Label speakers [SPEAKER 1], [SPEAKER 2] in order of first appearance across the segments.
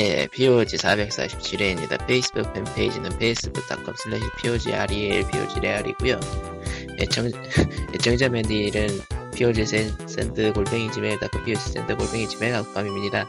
[SPEAKER 1] 예, POG 447회입니다. 페이스북 팬페이지는 facebook.com slash POGREL, POGREAL이고요. 애청, 애청자 메일은 POG send 골뱅이 Gmail.com, POG 샌드 골뱅이 지메일.com입니다.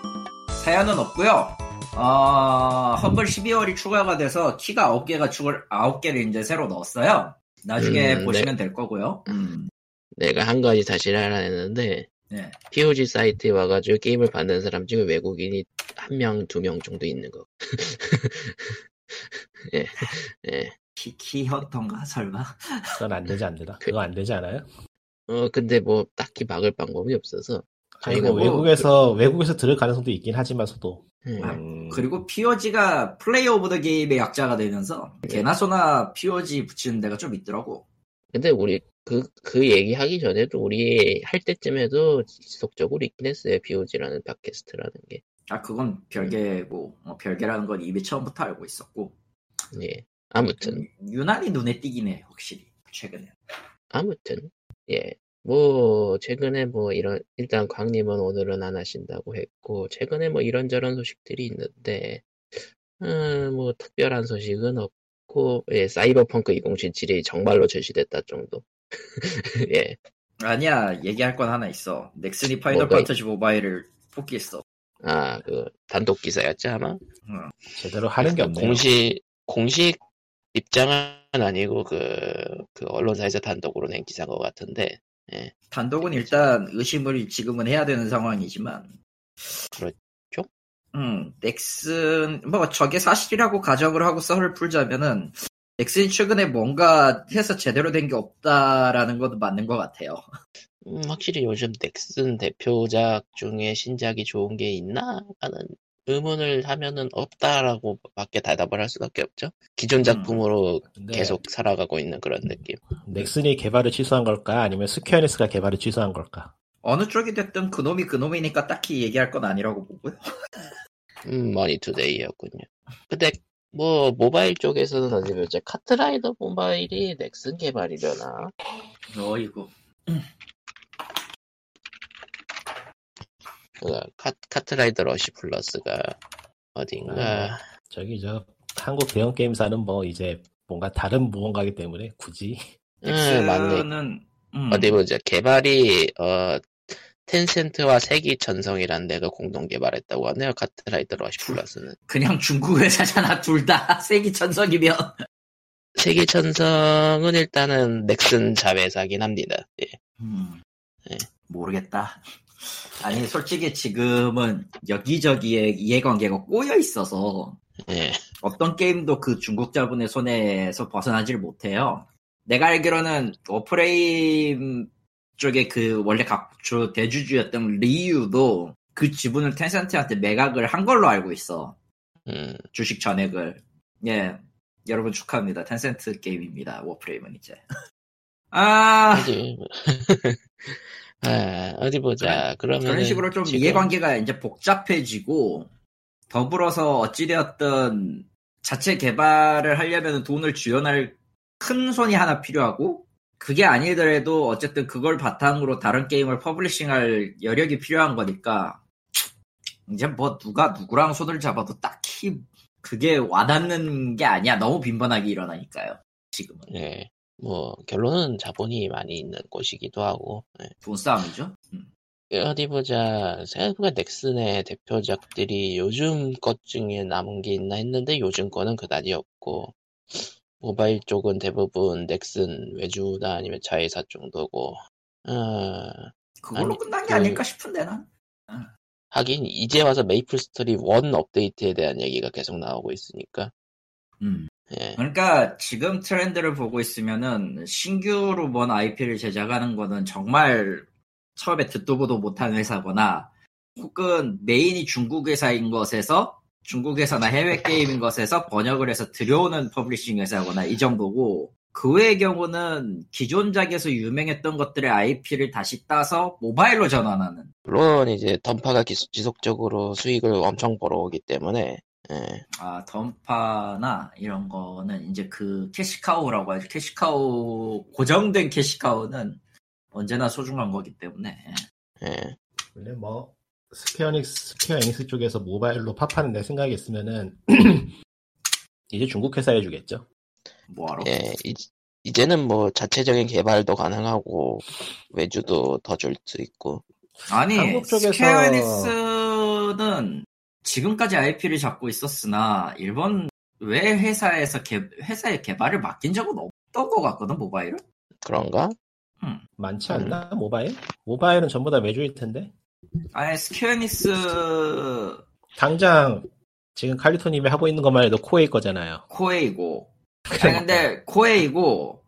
[SPEAKER 2] 사연은 없고요. 어, Humble 12월이 추가가 돼서 키가 9개가 추가 9개를 이제 새로 넣었어요. 나중에
[SPEAKER 1] 음,
[SPEAKER 2] 보시면 될 거고요. 음.
[SPEAKER 1] 내가 한 가지 다시 하라 했는데,
[SPEAKER 2] 네.
[SPEAKER 1] POG 사이트에 와가지고 게임을 받는 사람 중에 외국인이 한 명, 두 명 정도 있는 거. 예, 예.
[SPEAKER 2] 키, 키였던가 설마?
[SPEAKER 3] 그건 안 되지 안 되나? 그거 안 되지 않아요?
[SPEAKER 1] 어, 근데 뭐, 딱히 막을 방법이 없어서.
[SPEAKER 3] 아니 뭐
[SPEAKER 1] 뭐,
[SPEAKER 3] 외국에서 외국에서 들을 가능성도 있긴 하지만서도
[SPEAKER 1] 음,
[SPEAKER 2] 아,
[SPEAKER 3] 음,
[SPEAKER 2] 그리고 POG가 play of the game의 약자가 되면서 개나 소나 POG 붙이는 데가 좀 있더라고.
[SPEAKER 1] 근데 우리 그, 그 얘기하기 전에도 우리 할 때쯤에도 지속적으로 있긴 했어요. POG라는 팟캐스트라는 게.
[SPEAKER 2] 아 그건 별개고 어, 별개라는 건 이미 처음부터 알고 있었고
[SPEAKER 1] 예. 아무튼,
[SPEAKER 2] 유난히 눈에 띄긴 해 확실히 최근에.
[SPEAKER 1] 아무튼, 예. 뭐, 최근에 뭐 이런, 일단 광님은 오늘은 안 하신다고 했고, 최근에 뭐 이런저런 소식들이 있는데, 음, 뭐 특별한 소식은 없 고, 예, 사이버펑크 2077이 정말로 출시됐다 정도. 예.
[SPEAKER 2] 아니야 얘기할 건 하나 있어. 넥슨이 파이널
[SPEAKER 1] 뭐가
[SPEAKER 2] 판타지 모바일을 포기했어.
[SPEAKER 1] 아, 그, 단독 기사였지, 아마?
[SPEAKER 3] 제대로 하는 게 없네요.
[SPEAKER 1] 공식 공식 입장은 아니고 그, 그 언론사에서 단독으로 낸 기사인 것 같은데
[SPEAKER 2] 단독은 일단 의심을 지금은 해야 되는 상황이지만.
[SPEAKER 1] 그렇죠?
[SPEAKER 2] 음, 넥슨, 뭐, 저게 사실이라고 가정을 하고 썰을 풀자면은, 넥슨이 최근에 뭔가 해서 제대로 된 게 없다라는 것도 맞는 것 같아요.
[SPEAKER 1] 음, 확실히 요즘 넥슨 대표작 중에 신작이 좋은 게 있나? 하는 의문을 하면은 없다라고 밖에 대답을 할 수밖에 없죠. 기존 작품으로
[SPEAKER 3] 근데
[SPEAKER 1] 계속 살아가고 있는 그런 느낌.
[SPEAKER 3] 넥슨이 개발을 취소한 걸까? 아니면 스퀘어닉스가 개발을 취소한 걸까?
[SPEAKER 2] 어느 쪽이 됐든 그놈이 그놈이니까 딱히 얘기할 건 아니라고 보고요.
[SPEAKER 1] 음, 머니투데이였군요. 근데 뭐 모바일 쪽에서는 어디 보자. 카트라이더 모바일이 넥슨 개발이려나?
[SPEAKER 2] 어이구.
[SPEAKER 1] 그 카, 카트라이더 러시 플러스가 어딘가
[SPEAKER 3] 저기 저 한국 대형 게임사는 뭐 이제 뭔가 다른 무언가기 때문에 굳이
[SPEAKER 1] 음,
[SPEAKER 2] 넥슨은, 음,
[SPEAKER 1] 어디 보자 개발이 어 텐센트와 세기천성이라는 데가 공동 개발했다고 하네요 카트라이더 러시 플러스는
[SPEAKER 2] 그냥 중국 회사잖아, 둘 다. 세기천성이면.
[SPEAKER 1] 세기천성은 일단은 넥슨 자회사긴 합니다 예.
[SPEAKER 2] 음,
[SPEAKER 1] 네.
[SPEAKER 2] 모르겠다. 아니, 솔직히 지금은 여기저기에 이해관계가 꼬여 있어서
[SPEAKER 1] 예.
[SPEAKER 2] 어떤 게임도 그 중국 자본의 손에서 벗어나질 못해요. 내가 알기로는 워프레임 쪽에 그 원래 각주 대주주였던 레이유도 그 지분을 텐센트한테 매각을 한 걸로 알고 있어.
[SPEAKER 1] 음,
[SPEAKER 2] 주식 전액을. 예. 여러분 축하합니다. 텐센트 게임입니다. 워프레임은 이제. 아,
[SPEAKER 1] 아, 어디 보자 그러면
[SPEAKER 2] 그런 식으로 좀 이해관계가 이제 복잡해지고 더불어서 어찌되었든 자체 개발을 하려면 돈을 지원할 큰 손이 하나 필요하고 그게 아니더라도 어쨌든 그걸 바탕으로 다른 게임을 publishing할 여력이 필요한 거니까 이제 뭐 누가 누구랑 손을 잡아도 딱히 그게 와닿는 게 아니야 너무 빈번하게 일어나니까요 지금은
[SPEAKER 1] 예. 뭐 결론은 자본이 많이 있는 곳이기도 하고 예.
[SPEAKER 2] 돈 싸움이죠 음.
[SPEAKER 1] 어디 보자. 생각해보니까 넥슨의 대표작들이 요즘 것 중에 남은 게 있나 했는데 요즘 거는 그다지 없고 모바일 쪽은 대부분 넥슨 외주나 아니면 자회사 정도고 어,
[SPEAKER 2] 그걸로
[SPEAKER 1] 아니,
[SPEAKER 2] 끝난 게
[SPEAKER 1] 그-
[SPEAKER 2] 아닐까 싶은데 난
[SPEAKER 1] 하긴 이제 와서 메이플 스토리 1 업데이트에 대한 얘기가 계속 나오고 있으니까
[SPEAKER 2] 음.
[SPEAKER 1] 예.
[SPEAKER 2] 그러니까 지금 트렌드를 보고 있으면은 신규로 뭔 IP를 제작하는 거는 정말 처음에 듣도 보도 못한 회사거나 혹은 메인이 중국 회사인 것에서 중국 회사나 해외 게임인 것에서 번역을 해서 들여오는 publishing 회사거나 이 정도고 그 외의 경우는 기존작에서 유명했던 것들의 IP를 다시 따서 모바일로 전환하는
[SPEAKER 1] 물론 이제 던파가 기- 지속적으로 수익을 엄청 벌어오기 때문에 예.
[SPEAKER 2] 아, 던파나 이런 거는 이제 그 cash cow라고 하죠. cash cow, 고정된 cash cow는 언제나 소중한 거기 때문에.
[SPEAKER 1] 예.
[SPEAKER 3] 원래 뭐 스퀘어닉스, 스퀘어 에닉스 쪽에서 모바일로 팝하는 내 생각이 있으면은 이제 중국 회사 해주겠죠.
[SPEAKER 2] 뭐하러?
[SPEAKER 1] 예, 이, 이제는 뭐 자체적인 개발도 가능하고 외주도 더 줄 수 있고
[SPEAKER 2] 아니
[SPEAKER 3] 한국 쪽에서-
[SPEAKER 2] 스퀘어 에닉스는 지금까지 IP를 잡고 있었으나 일본 외 회사에서 개, 회사의 개발을 맡긴 적은 없던 것 같거든 모바일은.
[SPEAKER 1] 그런가?
[SPEAKER 3] 많지 않나 모바일? 모바일은 전부 다 외주일 텐데.
[SPEAKER 2] 아니 스퀘어 에닉스
[SPEAKER 3] 당장 지금 칼리토님이 하고 있는 것만 해도 코에이 거잖아요.
[SPEAKER 2] 코에이고. 아니 근데 코에이고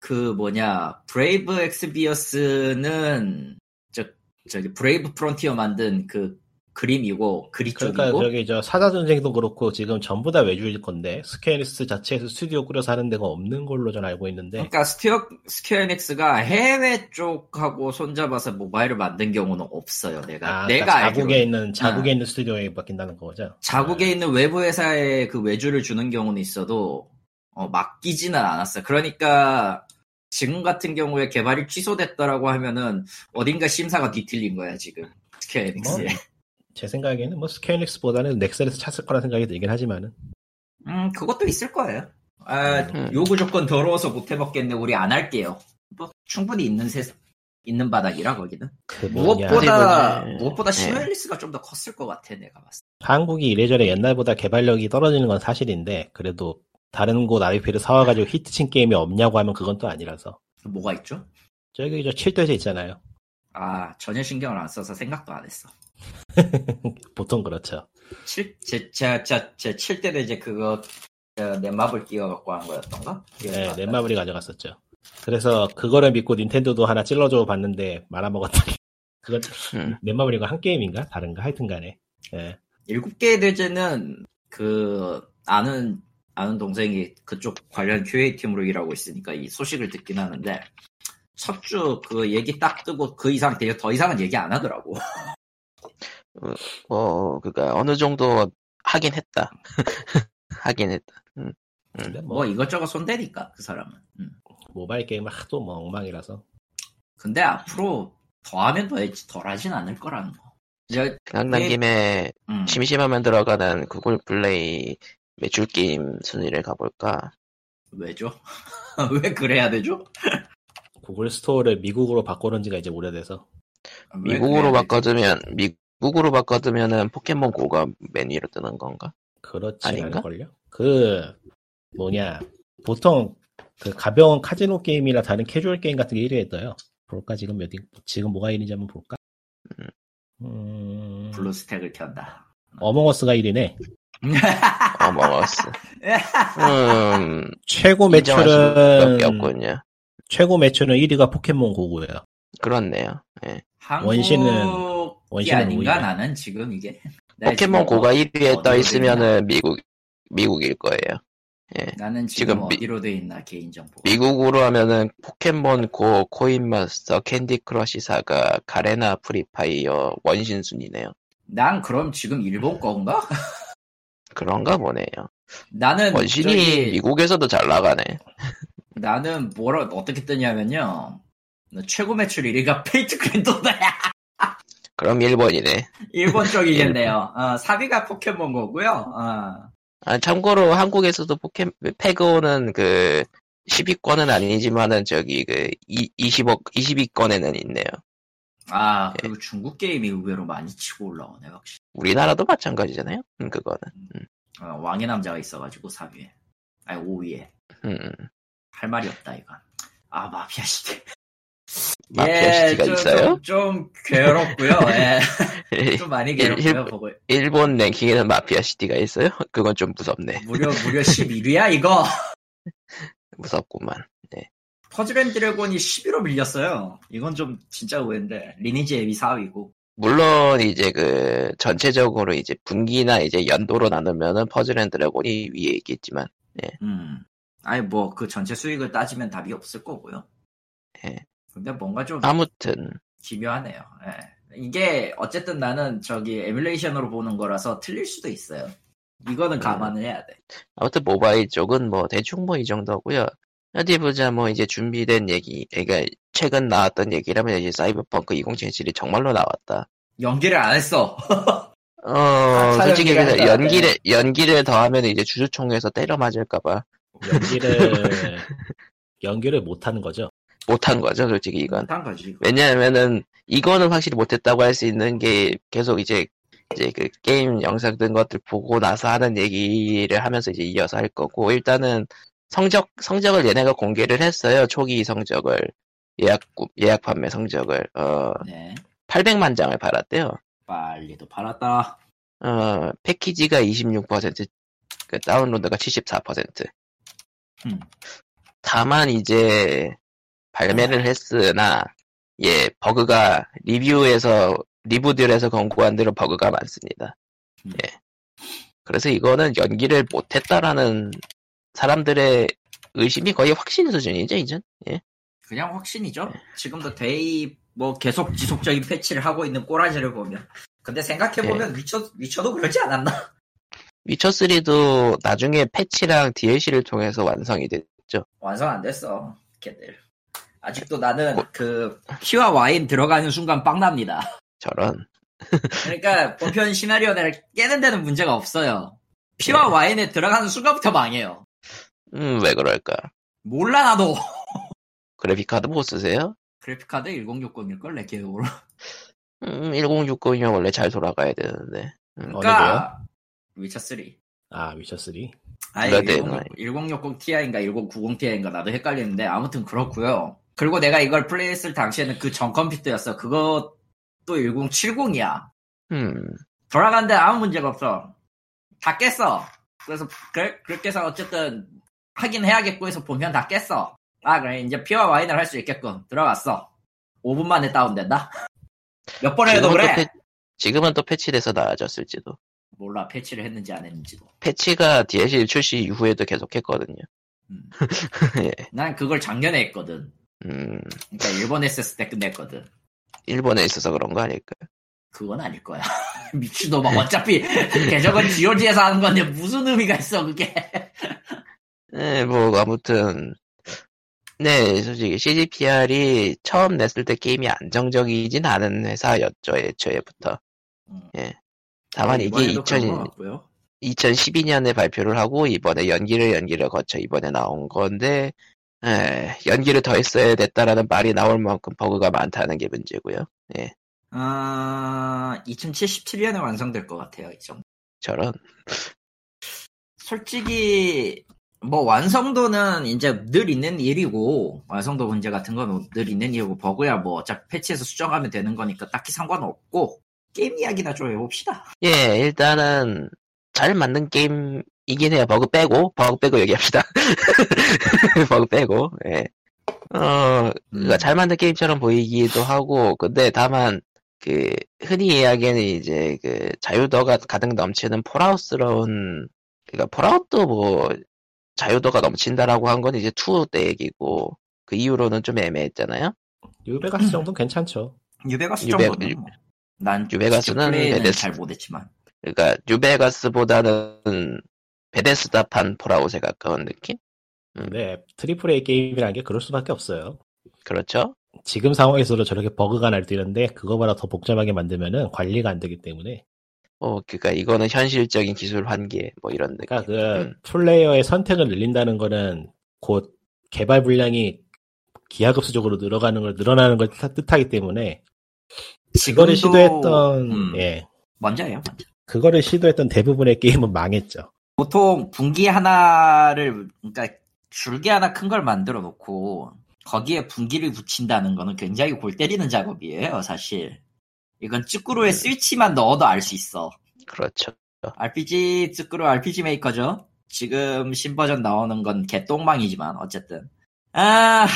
[SPEAKER 2] 그 뭐냐 브레이브 엑스비어스는 저 저기 브레이브 프론티어 만든 그 구미고 그리
[SPEAKER 3] 그러니까
[SPEAKER 2] 쪽이고
[SPEAKER 3] 저기 저 사자 전쟁도 그렇고 지금 전부 다 외주일 건데 스퀘어닉스 자체에서 스튜디오 꾸려서 하는 데가 없는 걸로 전 알고 있는데
[SPEAKER 2] 그러니까 스퀘어 스퀘어닉스가 해외 쪽하고 손잡아서 모바일을 만든 경우는 없어요. 내가
[SPEAKER 3] 아,
[SPEAKER 2] 내가
[SPEAKER 3] 그러니까
[SPEAKER 2] 알기로
[SPEAKER 3] 자국에 있는 자국에
[SPEAKER 2] 아.
[SPEAKER 3] 있는 스튜디오에 맡긴다는 거죠.
[SPEAKER 2] 자국에 있는 외부 회사에 그 외주를 주는 경우는 있어도 어, 맡기지는 않았어요. 그러니까 지금 같은 경우에 개발이 취소됐다라고 하면은 어딘가 심사가 뒤틀린 거야 지금 스퀘어닉스에.
[SPEAKER 3] 뭐, 제 생각에는 뭐 스퀘어닉스보다는 넥셀에서 찼을 거라 생각이 들긴 하지만은
[SPEAKER 2] 음 그것도 있을 거예요. 아,
[SPEAKER 1] 음.
[SPEAKER 2] 요구 조건 더러워서 못 해먹겠네. 우리 안 할게요. 뭐 충분히 있는 세 있는 바닥이라 거기는.
[SPEAKER 3] 그 뭐냐
[SPEAKER 2] 무엇보다 무엇보다
[SPEAKER 1] 네.
[SPEAKER 2] 시뮬리스가 좀더 컸을 것 같아 내가 봤을 때.
[SPEAKER 3] 한국이 이래저래 옛날보다 개발력이 떨어지는 건 사실인데 그래도 다른 곳 IP를 사와가지고 히트친 게임이 없냐고 하면 그건 또 아니라서
[SPEAKER 2] 뭐가 있죠?
[SPEAKER 3] 저기 저 7대제 있잖아요.
[SPEAKER 2] 아 전혀 신경을 안 써서 생각도 안 했어.
[SPEAKER 3] 보통 그렇죠.
[SPEAKER 2] 7, 제, 제, 제, 제 7대도 이제 그거, 저, 넷마블 끼워갖고 한 거였던가?
[SPEAKER 3] 네, 넷마블이 가져갔었죠. 그래서 그거를 믿고 닌텐도도 하나 찔러줘 봤는데 말아먹었더니 그건
[SPEAKER 1] 음.
[SPEAKER 3] 넷마블이가 한 게임인가 다른가 하여튼 간에 예.
[SPEAKER 2] 일곱 개의 대제는 그, 아는, 아는 동생이 그쪽 관련 QA 팀으로 일하고 있으니까 이 소식을 듣긴 하는데, 첫 주 그 얘기 딱 뜨고 그 이상, 되게 더 이상은 얘기 안 하더라고.
[SPEAKER 1] 뭐 그니까 어느 정도 하긴 했다. 하긴 했다.
[SPEAKER 3] 근데
[SPEAKER 2] 뭐뭐 이것저것 손대니까, 그 사람은. 음.
[SPEAKER 3] 모바일 게임은 하도 뭐 엉망이라서
[SPEAKER 2] 근데 앞으로 더 하면 더, 덜 하진 않을 거라는 거. 이제,
[SPEAKER 1] 생각난
[SPEAKER 2] 예.
[SPEAKER 1] 김에
[SPEAKER 2] 음.
[SPEAKER 1] 심심하면 들어가는 구글 플레이 매출 게임 순위를 가볼까?
[SPEAKER 2] 왜죠? 왜 그래야 되죠?
[SPEAKER 3] 구글 스토어를 미국으로 바꾸는 지가 이제 오래돼서
[SPEAKER 2] 왜
[SPEAKER 1] 미국으로? 바꿔두면 미국으로 바꿔두면은 포켓몬 고가 맨 위로 뜨는 건가?
[SPEAKER 3] 그렇지
[SPEAKER 1] 아닌가?
[SPEAKER 3] 않을걸요? 그 뭐냐 보통 그 가벼운 카지노 게임이나 다른 캐주얼 게임 같은 게 1위에 떠요. 볼까 지금 몇 위, 지금 뭐가 1위인지 한번 볼까? 음,
[SPEAKER 2] 블루스택을 켠다.
[SPEAKER 3] 어몽어스가 1위네.
[SPEAKER 1] 어머스. 음,
[SPEAKER 3] 최고 매출은
[SPEAKER 1] 없군요.
[SPEAKER 3] 최고 매출은 1위가 포켓몬 고고예요.
[SPEAKER 1] 그렇네요. 예.
[SPEAKER 2] 한국이
[SPEAKER 3] 원신은
[SPEAKER 2] 아닌가
[SPEAKER 3] 오히려.
[SPEAKER 2] 나는 지금 이게 나
[SPEAKER 1] 포켓몬
[SPEAKER 2] 지금
[SPEAKER 1] 고가
[SPEAKER 2] 어-
[SPEAKER 1] 1위에
[SPEAKER 2] 어디로 떠돼
[SPEAKER 1] 있으면은 미국 미국일 거예요. 예.
[SPEAKER 2] 나는 지금,
[SPEAKER 1] 지금 미-
[SPEAKER 2] 어디로 돼 있나 개인 정보.
[SPEAKER 1] 미국으로 하면은 포켓몬 고, 코인마스터, 캔디 크러쉬 사가, 가레나 프리파이어 원신 순이네요.
[SPEAKER 2] 난 그럼 지금 일본 건가?
[SPEAKER 1] 그런가 보네요.
[SPEAKER 2] 나는
[SPEAKER 1] 원신이
[SPEAKER 2] 저기-
[SPEAKER 1] 미국에서도 잘 나가네.
[SPEAKER 2] 나는 뭐라 어떻게 뜨냐면요. 최고 매출 1위가 페이트 그랜드 오더야.
[SPEAKER 1] 그럼 일본이네.
[SPEAKER 2] 일본 쪽이겠네요. 어, 3위가 포켓몬 거고요. 어.
[SPEAKER 1] 아, 참고로 한국에서도 포켓 페그오는 그 10위권은 아니지만은 저기 그 20억 20위권에는 있네요.
[SPEAKER 2] 아
[SPEAKER 1] 예.
[SPEAKER 2] 그리고 중국 게임이 의외로 많이 치고 올라오네 확실히.
[SPEAKER 1] 우리나라도 마찬가지잖아요. 음, 그거는.
[SPEAKER 2] 어, 왕의 남자가 있어가지고 4위에. 아니 5위에.
[SPEAKER 1] 음, 음.
[SPEAKER 2] 할 말이 없다 이건. 아 마피아 시티.
[SPEAKER 1] 마피아 시티가
[SPEAKER 2] 좀,
[SPEAKER 1] 있어요?
[SPEAKER 2] 좀, 좀 괴롭고요. 예. 좀 많이
[SPEAKER 1] 일-
[SPEAKER 2] 괴롭고요.
[SPEAKER 1] 일-
[SPEAKER 2] 보고
[SPEAKER 1] 일본 랭킹에는 마피아 시티가 있어요? 그건 좀 무섭네.
[SPEAKER 2] 무려 무려 11위야 이거.
[SPEAKER 1] 무섭구만.
[SPEAKER 2] 퍼즐 앤 드래곤이 11로 밀렸어요. 이건 좀 진짜 의외인데 리니지 M이 4위고.
[SPEAKER 1] 물론 이제 그 전체적으로 이제 분기나 이제 연도로 나누면은 퍼즐 앤 드래곤이 위에 있겠지만
[SPEAKER 2] 음. 아니 뭐 그 전체 수익을 따지면 답이 없을 거고요.
[SPEAKER 1] 예.
[SPEAKER 2] 근데 뭔가 좀
[SPEAKER 1] 아무튼
[SPEAKER 2] 기묘하네요. 예. 이게 어쨌든 나는 저기 에뮬레이션으로 보는 거라서 틀릴 수도 있어요. 이거는 감안을 해야 돼.
[SPEAKER 1] 아무튼 모바일 쪽은 뭐 대충 뭐 이 정도고요. 어디 보자 뭐 이제 준비된 얘기, 그러니까 최근 나왔던 얘기라면 이제 사이버펑크 2077이 정말로 나왔다.
[SPEAKER 2] 연기를 안 했어.
[SPEAKER 1] 어,
[SPEAKER 2] 차
[SPEAKER 1] 솔직히
[SPEAKER 2] 연기를
[SPEAKER 1] 얘기해서. 연기를, 연기를 더하면 이제 주주총회에서 때려 맞을까봐
[SPEAKER 3] 연기를 연기를 못 하는 거죠.
[SPEAKER 1] 못한 거죠, 솔직히 이건.
[SPEAKER 2] 한 거지.
[SPEAKER 1] 왜냐하면은, 이거는 확실히 못했다고 할 수 있는 게 계속 이제, 이제 그 게임 영상 등 것들 보고 나서 하는 얘기를 하면서 이제 이어서 할 거고, 일단은 성적, 성적을 얘네가 공개를 했어요. 초기 성적을. 예약, 예약 판매 성적을. 어,
[SPEAKER 2] 네.
[SPEAKER 1] 800만 장을 팔았대요.
[SPEAKER 2] 빨리도 팔았다.
[SPEAKER 1] 어, 패키지가 26%, 그 다운로드가 74%.
[SPEAKER 2] 음.
[SPEAKER 1] 다만 이제 발매를 했으나 예 버그가 리뷰에서 리뷰들에서 권고한 대로 버그가 많습니다.
[SPEAKER 2] 음.
[SPEAKER 1] 예. 그래서 이거는 연기를 못했다라는 사람들의 의심이 거의 확신 수준이죠 이제. 예.
[SPEAKER 2] 그냥 확신이죠. 지금도 데이 뭐 계속 지속적인 패치를 하고 있는 꼬라지를 보면. 근데 생각해 보면 위쳐, 위쳐도 그러지 않았나?
[SPEAKER 1] 위쳐 3도 나중에 패치랑 DLC를 통해서 완성이 됐죠.
[SPEAKER 2] 완성 안 됐어. 걔들. 아직도 나는 그 피와 와인 들어가는 순간 빵 납니다.
[SPEAKER 1] 저런.
[SPEAKER 2] 그러니까 본편 시나리오를 깨는 데는 문제가 없어요. 피와
[SPEAKER 1] 네.
[SPEAKER 2] 와인에 들어가는 순간부터 망해요.
[SPEAKER 1] 음 왜 그럴까?
[SPEAKER 2] 몰라 나도.
[SPEAKER 1] 그래픽 카드 못 쓰세요?
[SPEAKER 2] 그래픽카드 1060일걸 내 기억으로.
[SPEAKER 1] 음 1060이면 원래 잘 돌아가야 되는데. 음,
[SPEAKER 2] 그러니까 위쳐 3.
[SPEAKER 3] 아 위쳐 3.
[SPEAKER 2] 아예
[SPEAKER 1] 그래,
[SPEAKER 2] 1060, 1060 Ti인가 1090 Ti인가 나도 헷갈리는데 아무튼 그렇고요. 그리고 내가 이걸 플레이했을 당시에는 그 전 컴퓨터였어. 그것도 1070이야.
[SPEAKER 1] 음.
[SPEAKER 2] 돌아가는데 아무 문제가 없어. 다 깼어. 그래서 그, 그렇게 해서 어쨌든 하긴 해야겠고 해서 보면 다 깼어. 아 그래 이제 피와 와인을 할 수 있겠군. 들어갔어. 5분 만에 다운된다. 몇 번 해도 그래.
[SPEAKER 1] 또 패, 지금은 또 패치돼서 나아졌을지도.
[SPEAKER 2] 몰라 패치를 했는지 안 했는지도.
[SPEAKER 1] 패치가 DLC 출시 이후에도 계속했거든요.
[SPEAKER 2] 음.
[SPEAKER 1] 예.
[SPEAKER 2] 난 그걸 작년에 했거든.
[SPEAKER 1] 음,
[SPEAKER 2] 그러니까 일본에 있었을 때 끝냈거든.
[SPEAKER 1] 일본에 있어서 그런 거 아닐까?
[SPEAKER 2] 그건 아닐 거야. 미친놈아. 어차피 계정은 GOG에서 하는 건데 무슨 의미가 있어 그게.
[SPEAKER 1] 네, 뭐 아무튼 네, 솔직히 CGPR이 처음 냈을 때 게임이 안정적이진 않은 회사였죠, 애초에부터.
[SPEAKER 2] 음.
[SPEAKER 1] 예. 다만 이게
[SPEAKER 2] 이번에도 그런
[SPEAKER 1] 2000,
[SPEAKER 2] 것 같고요.
[SPEAKER 1] 2012년에 발표를 하고 이번에 연기를 연기를 거쳐 이번에 나온 건데 에, 연기를 더 했어야 됐다라는 말이 나올 만큼 버그가 많다는 게 문제고요.
[SPEAKER 2] 아, 2077년에 완성될 것 같아요, 이 정도.
[SPEAKER 1] 저런
[SPEAKER 2] 솔직히, 뭐, 완성도는 이제 늘 있는 일이고, 완성도 문제 같은 건 늘 있는 일이고, 버그야 뭐, 어차피 패치해서 수정하면 되는 거니까 딱히 상관없고, 게임 이야기나 좀 해봅시다.
[SPEAKER 1] 예, 일단은 잘 만든 게임 이긴 해요. 버그 빼고 버그 빼고 얘기합시다. 버그 빼고 예. 어, 그러니까 잘 만든 게임처럼 보이기도 하고, 근데 다만, 그, 흔히 이야기하는 이제, 그, 자유도가 가득 넘치는 폴아웃스러운, 그니까 폴아웃도 뭐, 자유도가 넘친다라고 한 건 이제 2때 얘기고, 그 이후로는 좀 애매했잖아요?
[SPEAKER 3] 뉴베가스 정도는 괜찮죠.
[SPEAKER 2] 유베가스
[SPEAKER 1] 유베-
[SPEAKER 2] 정도는
[SPEAKER 1] 유-
[SPEAKER 2] 뭐. 난
[SPEAKER 1] 유베가스는
[SPEAKER 2] 잘 못했지만.
[SPEAKER 1] 그러니까, 뉴베가스보다는 베데스다판 폴아웃에 가까운 느낌?
[SPEAKER 3] 근데 triple A 게임이라는 게 그럴 수밖에 없어요.
[SPEAKER 1] 그렇죠?
[SPEAKER 3] 지금 상황에서도 저렇게 버그가 날뛰는데 그거보다 더 복잡하게 만들면은 관리가 안 되기 때문에
[SPEAKER 1] 어, 그니까 이거는 현실적인 기술 한계, 뭐 이런 느낌.
[SPEAKER 3] 그러니까 그
[SPEAKER 1] 음.
[SPEAKER 3] 플레이어의 선택을 늘린다는 거는 곧 개발 분량이 기하급수적으로 늘어가는 걸 늘어나는 걸 뜻하- 뜻하기 때문에 그거를
[SPEAKER 2] 지금도-
[SPEAKER 3] 시도했던
[SPEAKER 2] 음,
[SPEAKER 3] 예
[SPEAKER 2] 먼저예요, 먼저.
[SPEAKER 3] 그거를 시도했던 대부분의 게임은 망했죠.
[SPEAKER 2] 보통 분기 하나를 그러니까 줄기 하나 큰 걸 만들어 놓고 거기에 분기를 붙인다는 거는 굉장히 골 때리는 작업이에요 사실 이건 쭈꾸루에
[SPEAKER 1] 음.
[SPEAKER 2] 스위치만 넣어도 알 수 있어
[SPEAKER 1] 그렇죠.
[SPEAKER 2] RPG 쭈꾸루 RPG 메이커죠 지금 신버전 나오는 건 개똥망이지만 어쨌든 아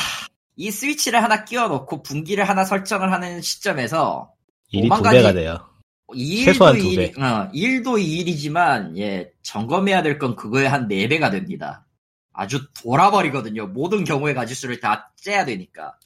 [SPEAKER 2] 이 스위치를 하나 끼워 놓고 분기를 하나 설정을 하는 시점에서
[SPEAKER 3] 일이 두 배가 돼요.
[SPEAKER 2] 일도
[SPEAKER 3] 최소한 두
[SPEAKER 2] 일, 어, 일도 일이지만 예 점검해야 될 건 그거에 한 4배가 됩니다. 아주 돌아버리거든요. 모든 경우의 가지수를 다 째야 되니까.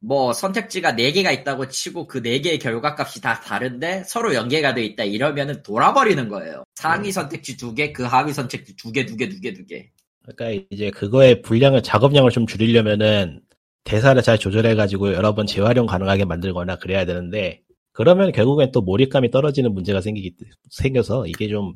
[SPEAKER 2] 뭐 선택지가 4개가 있다고 치고 그 4개의 결과값이 다 다른데 서로 연계가 돼 있다 이러면은 돌아버리는 거예요. 상위 선택지 2개, 그 하위 선택지 2개, 2개, 2개, 2개.
[SPEAKER 3] 그러니까 이제 그거의 분량을 작업량을 좀 줄이려면은 대사를 잘 조절해 가지고 여러 번 재활용 가능하게 만들거나 그래야 되는데 그러면 결국엔 또 몰입감이 떨어지는 문제가 생기기 생겨서 이게 좀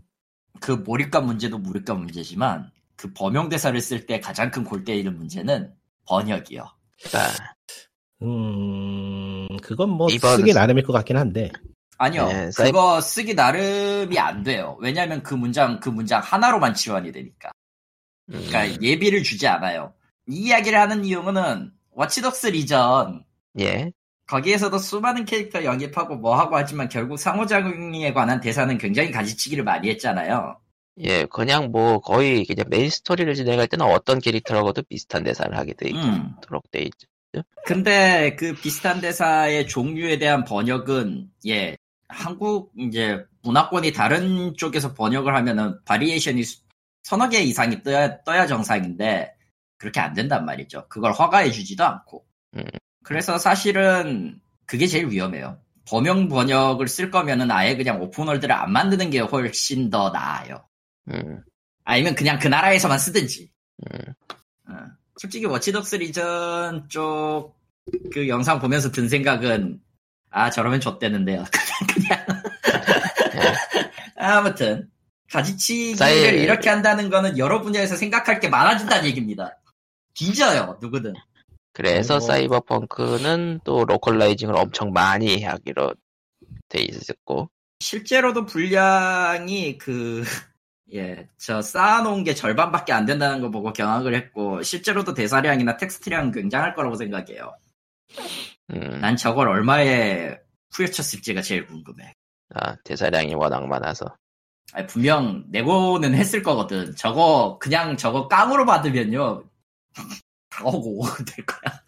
[SPEAKER 2] 그 몰입감 문제도 몰입감 문제지만 그 범용 대사를 쓸 때 가장 큰 골때리는 문제는 번역이요.
[SPEAKER 1] 아,
[SPEAKER 3] 음, 그건 뭐
[SPEAKER 1] 이번-
[SPEAKER 3] 쓰기 나름일 것 같긴 한데.
[SPEAKER 2] 아니요.
[SPEAKER 1] 네, 사이-
[SPEAKER 2] 그거 쓰기 나름이 안 돼요. 왜냐면 그 문장 그 문장 하나로만 지원이 되니까.
[SPEAKER 1] 음,
[SPEAKER 2] 그러니까 예비를 주지 않아요. 이 이야기를 하는 이유는 워치독스 리전
[SPEAKER 1] 예.
[SPEAKER 2] 거기에서도 수많은 캐릭터 영입하고 뭐하고 하지만 결국 상호작용에 관한 대사는 굉장히 가지치기를 많이 했잖아요.
[SPEAKER 1] 예, 그냥 뭐 거의 그냥 메인 스토리를 진행할 때는 어떤 캐릭터라고도 비슷한 대사를 하게 돼
[SPEAKER 2] 음.
[SPEAKER 1] 있도록 돼 있죠.
[SPEAKER 2] 근데 그 비슷한 대사의 종류에 대한 번역은 예 한국 이제 문화권이 다른 쪽에서 번역을 하면은 variation이 수- 서너 개 이상이 떠야, 떠야 정상인데 그렇게 안 된단 말이죠. 그걸 허가해 주지도 않고.
[SPEAKER 1] 음.
[SPEAKER 2] 그래서 사실은 그게 제일 위험해요. 범용 번역을 쓸 거면은 아예 그냥 open world를 안 만드는 게 훨씬 더 나아요.
[SPEAKER 1] 음,
[SPEAKER 2] 아니면 그냥 그 나라에서만 쓰든지.
[SPEAKER 1] 음.
[SPEAKER 2] 어. 솔직히 워치독스 리전 쪽 그 영상 보면서 든 생각은 아 저러면 좆되는데요. 그냥 그냥 아무튼 가지치기를
[SPEAKER 1] 사이-
[SPEAKER 2] 이렇게 한다는 거는 여러 분야에서 생각할 게 많아진다는 얘기입니다. 뒤져요 누구든.
[SPEAKER 1] 그래서
[SPEAKER 2] 아이고.
[SPEAKER 1] 사이버펑크는 또 localizing을 엄청 많이 하기로 돼 있었고,
[SPEAKER 2] 실제로도 분량이 그, 예, 저 쌓아놓은 게 절반밖에 안 된다는 거 보고 경악을 했고, 실제로도 대사량이나 텍스트량은 굉장할 거라고 생각해요.
[SPEAKER 1] 음,
[SPEAKER 2] 난 저걸 얼마에 후려쳤을지가 제일 궁금해.
[SPEAKER 1] 아, 대사량이 워낙 많아서.
[SPEAKER 2] 아니, 분명 네고는 했을 거거든. 저거, 그냥 저거 깡으로 받으면요. 다 오고 될 거야.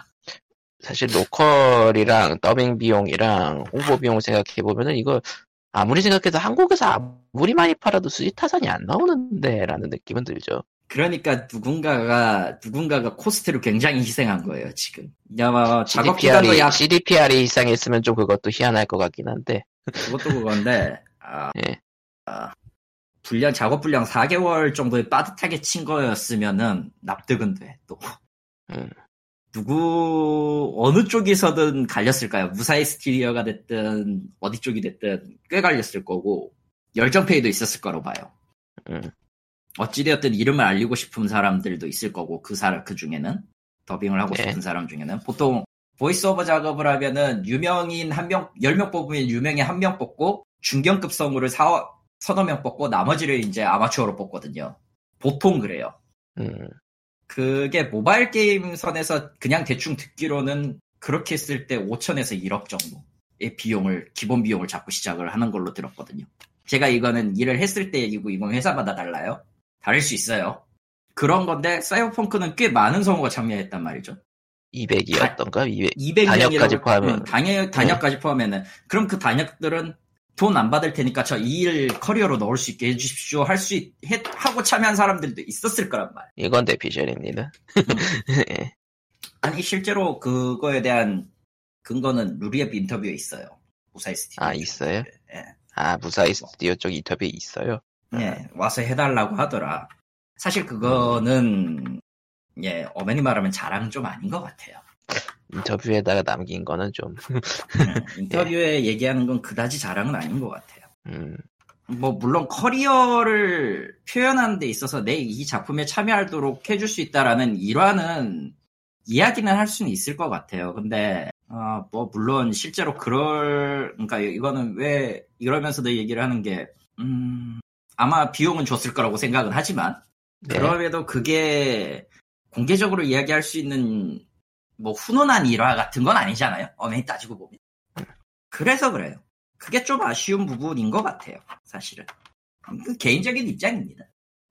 [SPEAKER 1] 사실 local이랑 더빙 비용이랑 홍보 비용 생각해 보면은 이거 아무리 생각해도 한국에서 아무리 많이 팔아도 수지 타산이 안 나오는데 라는 느낌은 들죠.
[SPEAKER 2] 그러니까 누군가가, 누군가가 코스트를 굉장히 희생한 거예요, 지금. 아마 작업 기간도 약
[SPEAKER 1] CDPR이 이상했으면 좀 그것도 희한할 것 같긴 한데,
[SPEAKER 2] 그것도 그건데, 아,
[SPEAKER 1] 예.
[SPEAKER 2] 아, 분량, 작업 분량 4개월 정도에 빠듯하게 친 거였으면은 납득은 돼, 또.
[SPEAKER 1] 음.
[SPEAKER 2] 누구, 어느 쪽에서든 갈렸을까요? 무사히 스티리어가 됐든, 어디 쪽이 됐든, 꽤 갈렸을 거고, 열정페이도 있었을 거로 봐요.
[SPEAKER 1] 음.
[SPEAKER 2] 어찌되었든 이름을 알리고 싶은 사람들도 있을 거고, 그 사람, 그 중에는. 더빙을 하고
[SPEAKER 1] 네.
[SPEAKER 2] 싶은 사람 중에는. 보통, voice over 작업을 하면은, 유명인 한 명, 10명 뽑으면 유명인 한 명 뽑고, 중견급 성우를 사, 서너 명 뽑고, 나머지를 이제 아마추어로 뽑거든요. 보통 그래요.
[SPEAKER 1] 음,
[SPEAKER 2] 그게 모바일 게임 선에서 그냥 대충 듣기로는 그렇게 했을 때 5천에서 1억 정도의 비용을, 기본 비용을 잡고 시작을 하는 걸로 들었거든요. 제가 이거는 일을 했을 때 얘기고 이건 회사마다 달라요. 다를 수 있어요. 그런 건데, 사이버펑크는 꽤 많은 성우가 참여했단 말이죠.
[SPEAKER 1] 200이었던가? 200.
[SPEAKER 2] 200명이라고
[SPEAKER 1] 단역까지 포함하면.
[SPEAKER 2] 단역, 단역까지 포함하면은 그럼 그 단역들은 돈 안 받을 테니까 저 이 일 커리어로 넣을 수 있게 해주십시오 할 수 하고 참여한 사람들도 있었을 거란 말.
[SPEAKER 1] 이건 대피셜입니다. 예.
[SPEAKER 2] 아니 실제로 그거에 대한 근거는 루리앱 인터뷰에 있어요. 무사히 스티디오.
[SPEAKER 1] 아, 있어요?
[SPEAKER 2] 예.
[SPEAKER 1] 아, 무사히 스튜디오 쪽 인터뷰에 있어요?
[SPEAKER 2] 예, 와서 해달라고 하더라. 사실 그거는 예 어머니 말하면 자랑은 좀 아닌 것 같아요.
[SPEAKER 1] 인터뷰에다가 남긴 거는 좀,
[SPEAKER 2] 예, 인터뷰에 얘기하는 건 그다지 자랑은 아닌 것 같아요.
[SPEAKER 1] 음,
[SPEAKER 2] 뭐 물론 커리어를 표현하는 데 있어서 내 이 작품에 참여하도록 해줄 수 있다라는 일화는 이야기는 할 수는 있을 것 같아요. 근데 어, 뭐 물론 실제로 그럴 그러니까 이거는 왜 이러면서도 얘기를 하는 게 음, 아마 비용은 줬을 거라고 생각은 하지만
[SPEAKER 1] 네.
[SPEAKER 2] 그럼에도 그게 공개적으로 이야기할 수 있는 뭐 훈훈한 일화 같은 건 아니잖아요. 엄연히 따지고 보면. 그래서 그래요. 그게 좀 아쉬운 부분인 것 같아요. 사실은. 그 개인적인 입장입니다.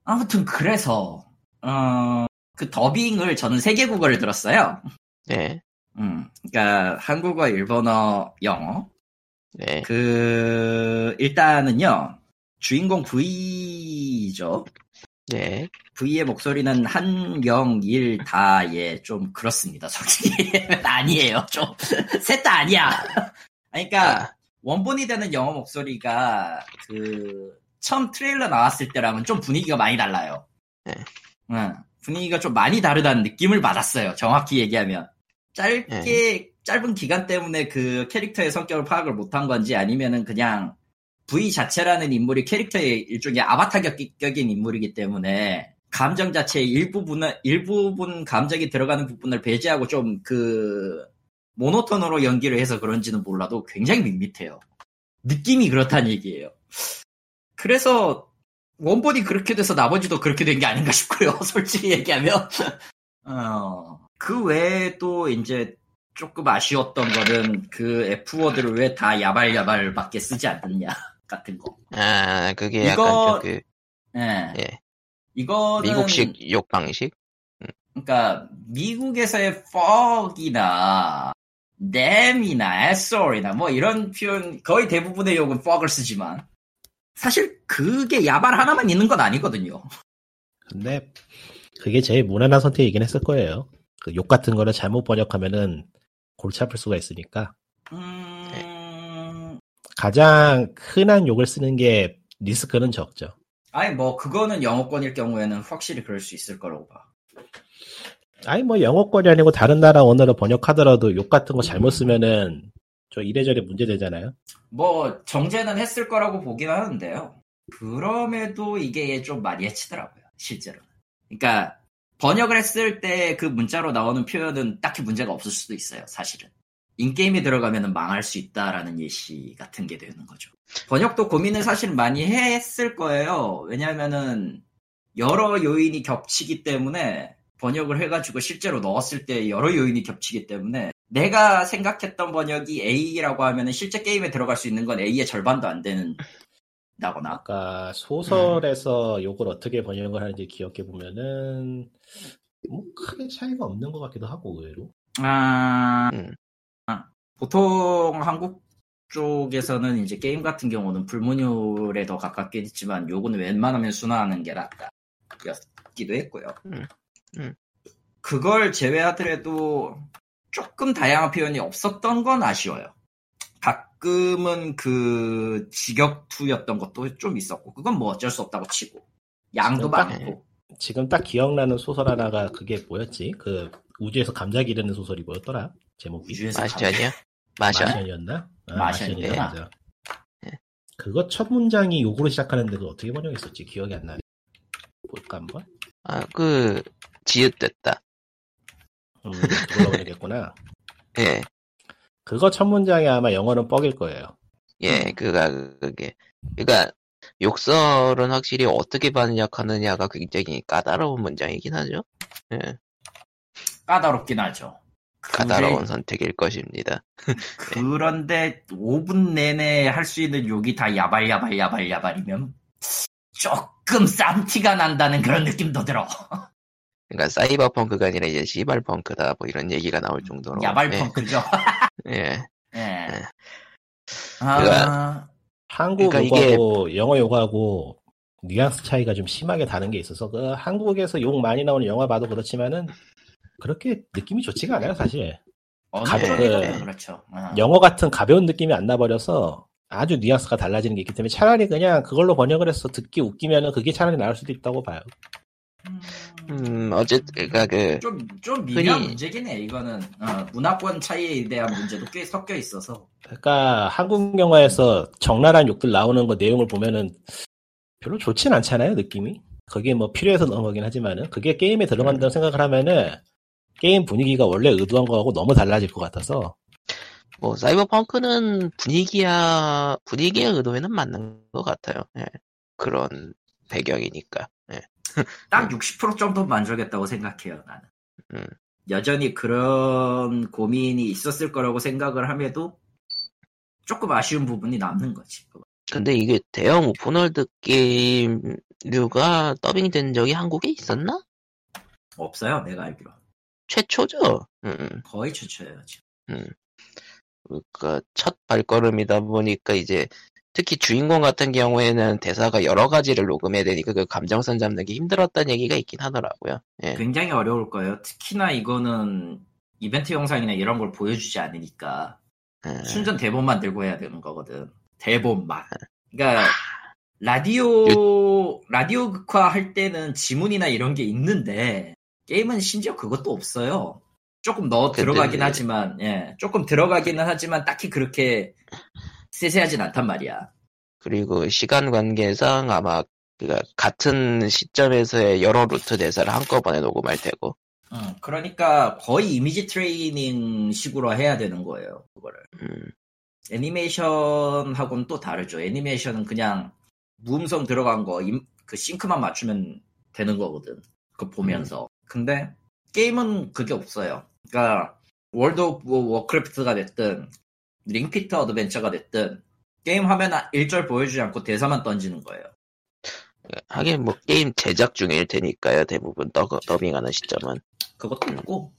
[SPEAKER 2] 아무튼 그래서 어, 그 더빙을 저는 세개 국어를 들었어요.
[SPEAKER 1] 네,
[SPEAKER 2] 음, 그러니까 한국어, 일본어, 영어.
[SPEAKER 1] 네,
[SPEAKER 2] 그 일단은요 주인공 V죠.
[SPEAKER 1] 네,
[SPEAKER 2] V의 목소리는 한영일 다예 좀 그렇습니다. 솔직히 아니에요. 좀 셋 다 아니야. 그러니까
[SPEAKER 1] 아.
[SPEAKER 2] 원본이 되는 영어 목소리가 그 처음 트레일러 나왔을 때랑은 좀 분위기가 많이 달라요.
[SPEAKER 1] 네.
[SPEAKER 2] 응, 분위기가 좀 많이 다르다는 느낌을 받았어요. 정확히 얘기하면 짧게 짧은 기간 때문에 그 캐릭터의 성격을 파악을 못한 건지 아니면은 그냥 V 자체라는 인물이 캐릭터의 일종의 아바타 격인 인물이기 때문에 감정 자체의 일부분은 일부분 감정이 들어가는 부분을 배제하고 좀 그 모노톤으로 연기를 해서 그런지는 몰라도 굉장히 밋밋해요. 느낌이 그렇다는 얘기예요. 그래서 원본이 그렇게 돼서 나머지도 그렇게 된 게 아닌가 싶고요. 솔직히 얘기하면. 어, 그 외에 또 이제 조금 아쉬웠던 거는 그 F워드를 왜 다 야발야발밖에 쓰지 않느냐 같은 거.
[SPEAKER 1] 아, 그게
[SPEAKER 2] 이거-
[SPEAKER 1] 약간 좀 그,
[SPEAKER 2] 예.
[SPEAKER 1] 예.
[SPEAKER 2] 이거는
[SPEAKER 1] 미국식 욕 방식?
[SPEAKER 2] 그러니까 미국에서의 fuck이나 damn이나 asshole,이나 뭐 이런 표현 거의 대부분의 욕은 fuck을 쓰지만 사실 그게 야발 하나만 있는 건 아니거든요.
[SPEAKER 3] 근데 그게 제일 무난한 선택이긴 했을 거예요. 그 욕 같은 거를 잘못 번역하면은 골치 아플 수가 있으니까
[SPEAKER 2] 음,
[SPEAKER 3] 가장 흔한 욕을 쓰는 게 리스크는 적죠.
[SPEAKER 2] 아니 뭐 그거는 영어권일 경우에는 확실히 그럴 수 있을 거라고 봐.
[SPEAKER 3] 아니 뭐 영어권이 아니고 다른 나라 언어로 번역하더라도 욕 같은 거 잘못 쓰면은 좀 이래저래 문제 되잖아요.
[SPEAKER 2] 뭐 정제는 했을 거라고 보긴 하는데요. 그럼에도 이게 좀 많이 해치더라고요. 실제로는. 그러니까 번역을 했을 때 그 문자로 나오는 표현은 딱히 문제가 없을 수도 있어요. 사실은. 인게임에 들어가면 망할 수 있다라는 예시 같은 게 되는 거죠. 번역도 고민을 사실 많이 했을 거예요. 왜냐하면은 여러 요인이 겹치기 때문에 번역을 해가지고 실제로 넣었을 때 여러 요인이 겹치기 때문에 내가 생각했던 번역이 A라고 하면은 실제 게임에 들어갈 수 있는 건 A의 절반도 안 되는 다거나
[SPEAKER 3] 아까 소설에서 욕을 어떻게 번역을 하는지 기억해 보면은 뭐 크게 차이가 없는 것 같기도 하고 의외로.
[SPEAKER 2] 아,
[SPEAKER 1] 음.
[SPEAKER 2] 아, 보통 한국 쪽에서는 이제 게임 같은 경우는 불문율에 더 가깝긴 했지만 요거는 웬만하면 순화하는 게 낫다 였기도 했고요.
[SPEAKER 1] 음, 음.
[SPEAKER 2] 그걸 제외하더라도 조금 다양한 표현이 없었던 건 아쉬워요. 가끔은 그 직역투였던 것도 좀 있었고 그건 뭐 어쩔 수 없다고 치고 양도
[SPEAKER 3] 딱-
[SPEAKER 2] 많고
[SPEAKER 3] 지금 딱 기억나는 소설 하나가 그게 뭐였지? 그 우주에서 감자 기르는 소설이 뭐였더라? 제목이
[SPEAKER 2] 우주에서
[SPEAKER 1] 마션이야? 마션?
[SPEAKER 3] 마션이었나? 아,
[SPEAKER 2] 마션이구나.
[SPEAKER 3] 마션이야, 맞아.
[SPEAKER 1] 예.
[SPEAKER 3] 그거 첫 문장이 욕으로 시작하는데 그 어떻게 번역했었지? 기억이 안 나네. 볼까 한번?
[SPEAKER 1] 아, 그, 지읒됐다.
[SPEAKER 3] 음, 번역했구나.
[SPEAKER 1] 예,
[SPEAKER 3] 그거 첫 문장이 아마 영어는 뻑일 거예요.
[SPEAKER 1] 예, 그가, 그게. 그니까, 욕설은 확실히 어떻게 번역하느냐가 굉장히 까다로운 문장이긴 하죠. 예,
[SPEAKER 2] 까다롭긴 하죠.
[SPEAKER 1] 까다로운 선택일 것입니다.
[SPEAKER 2] 그런데 5분 내내 할 수 있는 욕이 다 야발 야발 야발 야발이면 조금 쌈티가 난다는 그런 느낌도 들어.
[SPEAKER 1] 그러니까 사이버펑크가 아니라 이제 시발펑크다 뭐 이런 얘기가 나올 정도로
[SPEAKER 2] 야발 펑크죠.
[SPEAKER 1] 예, 예.
[SPEAKER 2] 예.
[SPEAKER 1] 그러니까
[SPEAKER 2] 아,
[SPEAKER 3] 한국
[SPEAKER 1] 그러니까 이게-
[SPEAKER 3] 욕하고 영어 욕하고 뉘앙스 차이가 좀 심하게 다른 게 있어서 그 한국에서 욕 많이 나오는 영화 봐도 그렇지만은 그렇게 느낌이 좋지가 않아요 사실
[SPEAKER 2] 어느
[SPEAKER 3] 가볍-
[SPEAKER 2] 쪽이든
[SPEAKER 3] 그-
[SPEAKER 2] 그렇죠. 어.
[SPEAKER 3] 영어 같은 가벼운 느낌이 안 나버려서 아주 뉘앙스가 달라지는 게 있기 때문에 차라리 그냥 그걸로 번역을 해서 듣기 웃기면은 그게 차라리 나을 수도 있다고 봐요
[SPEAKER 1] 음, 어쨌든, 그니까 그,
[SPEAKER 2] 좀, 좀 미묘한
[SPEAKER 1] 흔히-
[SPEAKER 2] 문제긴 해, 이거는. 어, 문화권 차이에 대한 문제도 꽤 섞여 있어서.
[SPEAKER 3] 그러니까 한국 영화에서 적나라한 욕들 나오는 거 내용을 보면은 별로 좋진 않잖아요 느낌이 그게 뭐 필요해서 넣은 거긴 하지만은 그게 게임에 들어간다고 생각을 하면은 게임 분위기가 원래 의도한 거하고 너무 달라질 것 같아서
[SPEAKER 1] 뭐, 사이버펑크는 분위기야, 분위기의 의도에는 맞는 것 같아요. 예. 그런 배경이니까. 예.
[SPEAKER 2] 딱60% 정도 만족했다고 생각해요, 나는.
[SPEAKER 1] 음.
[SPEAKER 2] 여전히 그런 고민이 있었을 거라고 생각을 함에도 조금 아쉬운 부분이 남는 거지.
[SPEAKER 1] 근데 이게 대형 오픈월드 게임류가 더빙된 적이 한국에 있었나?
[SPEAKER 2] 없어요, 내가 알기로.
[SPEAKER 1] 최초죠. 음,
[SPEAKER 2] 거의 최초예요, 지금.
[SPEAKER 1] 음. 그러니까 첫 발걸음이다 보니까 이제 특히 주인공 같은 경우에는 대사가 여러 가지를 녹음해야 되니까 그 감정선 잡는 게 힘들었다는 얘기가 있긴 하더라고요. 예.
[SPEAKER 2] 굉장히 어려울 거예요. 특히나 이거는 이벤트 영상이나 이런 걸 보여주지 않으니까
[SPEAKER 1] 예.
[SPEAKER 2] 순전 대본만 들고 해야 되는 거거든. 대본만. 그러니까 라디오 라디오 극화 할 때는 지문이나 이런 게 있는데 게임은 심지어 그것도 없어요. 조금 넣어 들어가긴 하지만 예 조금 들어가기는 하지만 딱히 그렇게 세세하진 않단 말이야.
[SPEAKER 1] 그리고 시간 관계상 아마 그가 같은 시점에서의 여러 루트 대사를 한꺼번에 녹음할 테고
[SPEAKER 2] 음, 그러니까 거의 이미지 트레이닝 식으로 해야 되는 거예요. 그거를.
[SPEAKER 1] 음,
[SPEAKER 2] 애니메이션하고는 또 다르죠. 애니메이션은 그냥 무음성 들어간 거, 임- 그 싱크만 맞추면 되는 거거든. 그 보면서. 근데 게임은 그게 없어요. 그러니까 월드 오브 워크래프트가 됐든 링피트 어드벤처가 됐든 게임 화면 일절 보여주지 않고 대사만 던지는 거예요.
[SPEAKER 1] 하긴 뭐 게임 제작 중일 테니까요 대부분 더, 더빙하는 시점은
[SPEAKER 2] 그것도 있고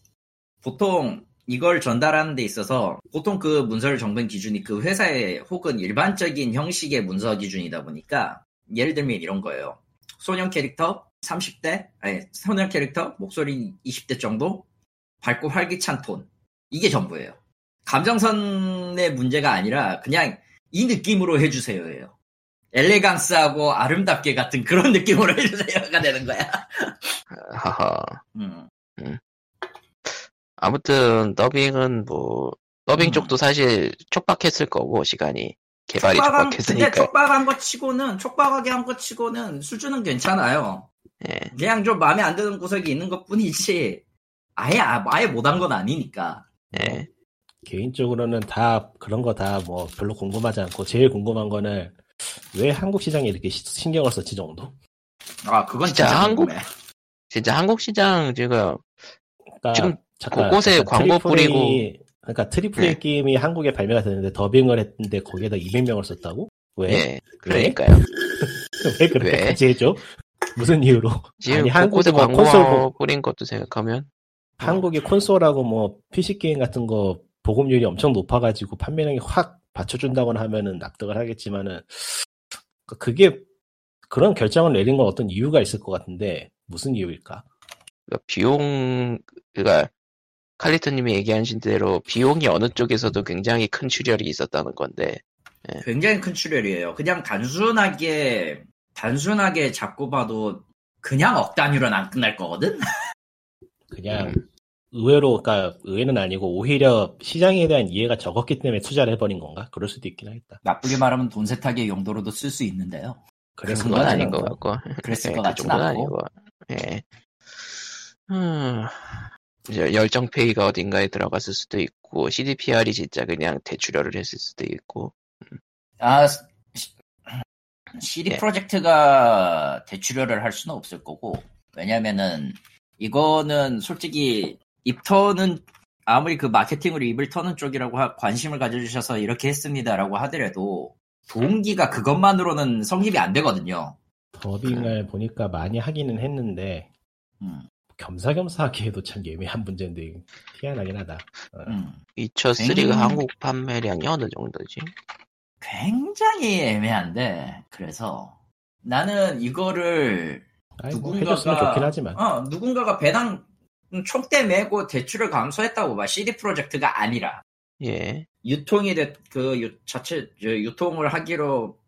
[SPEAKER 2] 보통 이걸 전달하는 데 있어서 보통 그 문서를 적는 기준이 그 회사의 혹은 일반적인 형식의 문서 기준이다 보니까 예를 들면 이런 거예요. 소년 캐릭터 30대 아니 소년 캐릭터 목소리 20대 정도 밝고 활기찬 톤 이게 전부예요. 감정선의 문제가 아니라 그냥 이 느낌으로 해주세요예요. 엘레강스하고 아름답게 같은 그런 느낌으로 해주세요가 되는 거야.
[SPEAKER 1] 하하
[SPEAKER 2] 음.
[SPEAKER 1] 아무튼 더빙은 뭐 더빙
[SPEAKER 2] 음.
[SPEAKER 1] 쪽도 사실 촉박했을 거고 시간이 개발이
[SPEAKER 2] 촉박한, 근데
[SPEAKER 1] 촉박했으니까
[SPEAKER 2] 촉박한 거 치고는 촉박하게 한 거 치고는 수준은 괜찮아요.
[SPEAKER 1] 예.
[SPEAKER 2] 그냥 좀 마음에 안 드는 구석이 있는 것 뿐이지 아예 아- 아예 못한 건 아니니까.
[SPEAKER 1] 예.
[SPEAKER 3] 개인적으로는 다 그런 거 다 뭐 별로 궁금하지 않고 제일 궁금한 거는 왜 한국 시장에 이렇게 시- 신경을 썼지 정도?
[SPEAKER 2] 아 그건
[SPEAKER 1] 진짜
[SPEAKER 2] 진짜,
[SPEAKER 1] 한국-
[SPEAKER 2] 궁금해.
[SPEAKER 1] 진짜 한국 시장 지금
[SPEAKER 3] 그러니까
[SPEAKER 1] 지금
[SPEAKER 3] 잠깐,
[SPEAKER 1] 곳곳에
[SPEAKER 3] 잠깐
[SPEAKER 1] 광고
[SPEAKER 3] triple
[SPEAKER 1] 뿌리고-
[SPEAKER 3] 그러니까 triple A
[SPEAKER 1] 네.
[SPEAKER 3] 게임이 한국에 발매가 됐는데 더빙을 했는데 거기에다 200명을 썼다고? 왜?
[SPEAKER 1] 예 그러니까요
[SPEAKER 3] 왜 그렇게까지 해줘? 무슨 이유로?
[SPEAKER 1] 지금
[SPEAKER 3] 아니, 한국이 뭐 콘솔 보-
[SPEAKER 1] 뿌린 것도 생각하면
[SPEAKER 3] 한국이 콘솔하고 뭐 PC 게임 같은 거 보급률이 엄청 높아가지고 판매량이 확 받쳐준다거나 하면은 납득을 하겠지만은 그- 그게 그런 결정을 내린 건 어떤 이유가 있을 것 같은데 무슨 이유일까?
[SPEAKER 1] 그러니까 비용 그러니까 칼리토님이 얘기하신 대로 비용이 어느 쪽에서도 굉장히 큰 출혈이 있었다는 건데
[SPEAKER 2] 굉장히 큰 출혈이에요. 그냥 단순하게 단순하게 잡고 봐도 그냥 억 단위로는 안 끝날 거거든.
[SPEAKER 3] 그냥
[SPEAKER 1] 음.
[SPEAKER 3] 의외로 그러니까 의외는 아니고 오히려 시장에 대한 이해가 적었기 때문에 투자를 해버린 건가? 그럴 수도 있긴 하겠다.
[SPEAKER 2] 나쁘게 말하면 돈 세탁의 용도로도 쓸 수 있는데요.
[SPEAKER 3] 그래서
[SPEAKER 1] 그건 아닌. 것 같고
[SPEAKER 2] 그랬을
[SPEAKER 1] 예, 것그
[SPEAKER 2] 같진
[SPEAKER 1] 정도는
[SPEAKER 2] 않고.
[SPEAKER 1] 아니고 예. 음, 이제 열정페이가 어딘가에 들어갔을 수도 있고 CDPR이 진짜 그냥 대출혈을 했을 수도 있고
[SPEAKER 2] 아, 시- CD
[SPEAKER 1] 예.
[SPEAKER 2] 프로젝트가 대출혈을 할 수는 없을 거고, 왜냐면은, 이거는 솔직히 입 터는, 아무리 그 마케팅으로 입을 터는 쪽이라고 하- 관심을 가져주셔서 이렇게 했습니다라고 하더라도, 동기가 그것만으로는 성립이 안 되거든요.
[SPEAKER 3] 더빙을 보니까 많이 하기는 했는데
[SPEAKER 2] 음,
[SPEAKER 1] 음.
[SPEAKER 3] 겸사겸사 하기에도 참 예매한 문제인데 희한하긴 하다. 어.
[SPEAKER 2] 음.
[SPEAKER 1] 위쳐 3가
[SPEAKER 2] 음.
[SPEAKER 1] 한국 판매량이 어느 정도지?
[SPEAKER 2] 굉장히 애매한데, 그래서 나는 이거를
[SPEAKER 3] 아니, 뭐
[SPEAKER 2] 누군가가-
[SPEAKER 3] 좋긴 하지만
[SPEAKER 2] 어, 누군가가 배당 총대 메고 대출을 감소했다고 봐. CD 프로젝트가 아니라
[SPEAKER 1] 예.
[SPEAKER 2] 유통이 됐, 그 유- 자체 저 유통을 하기로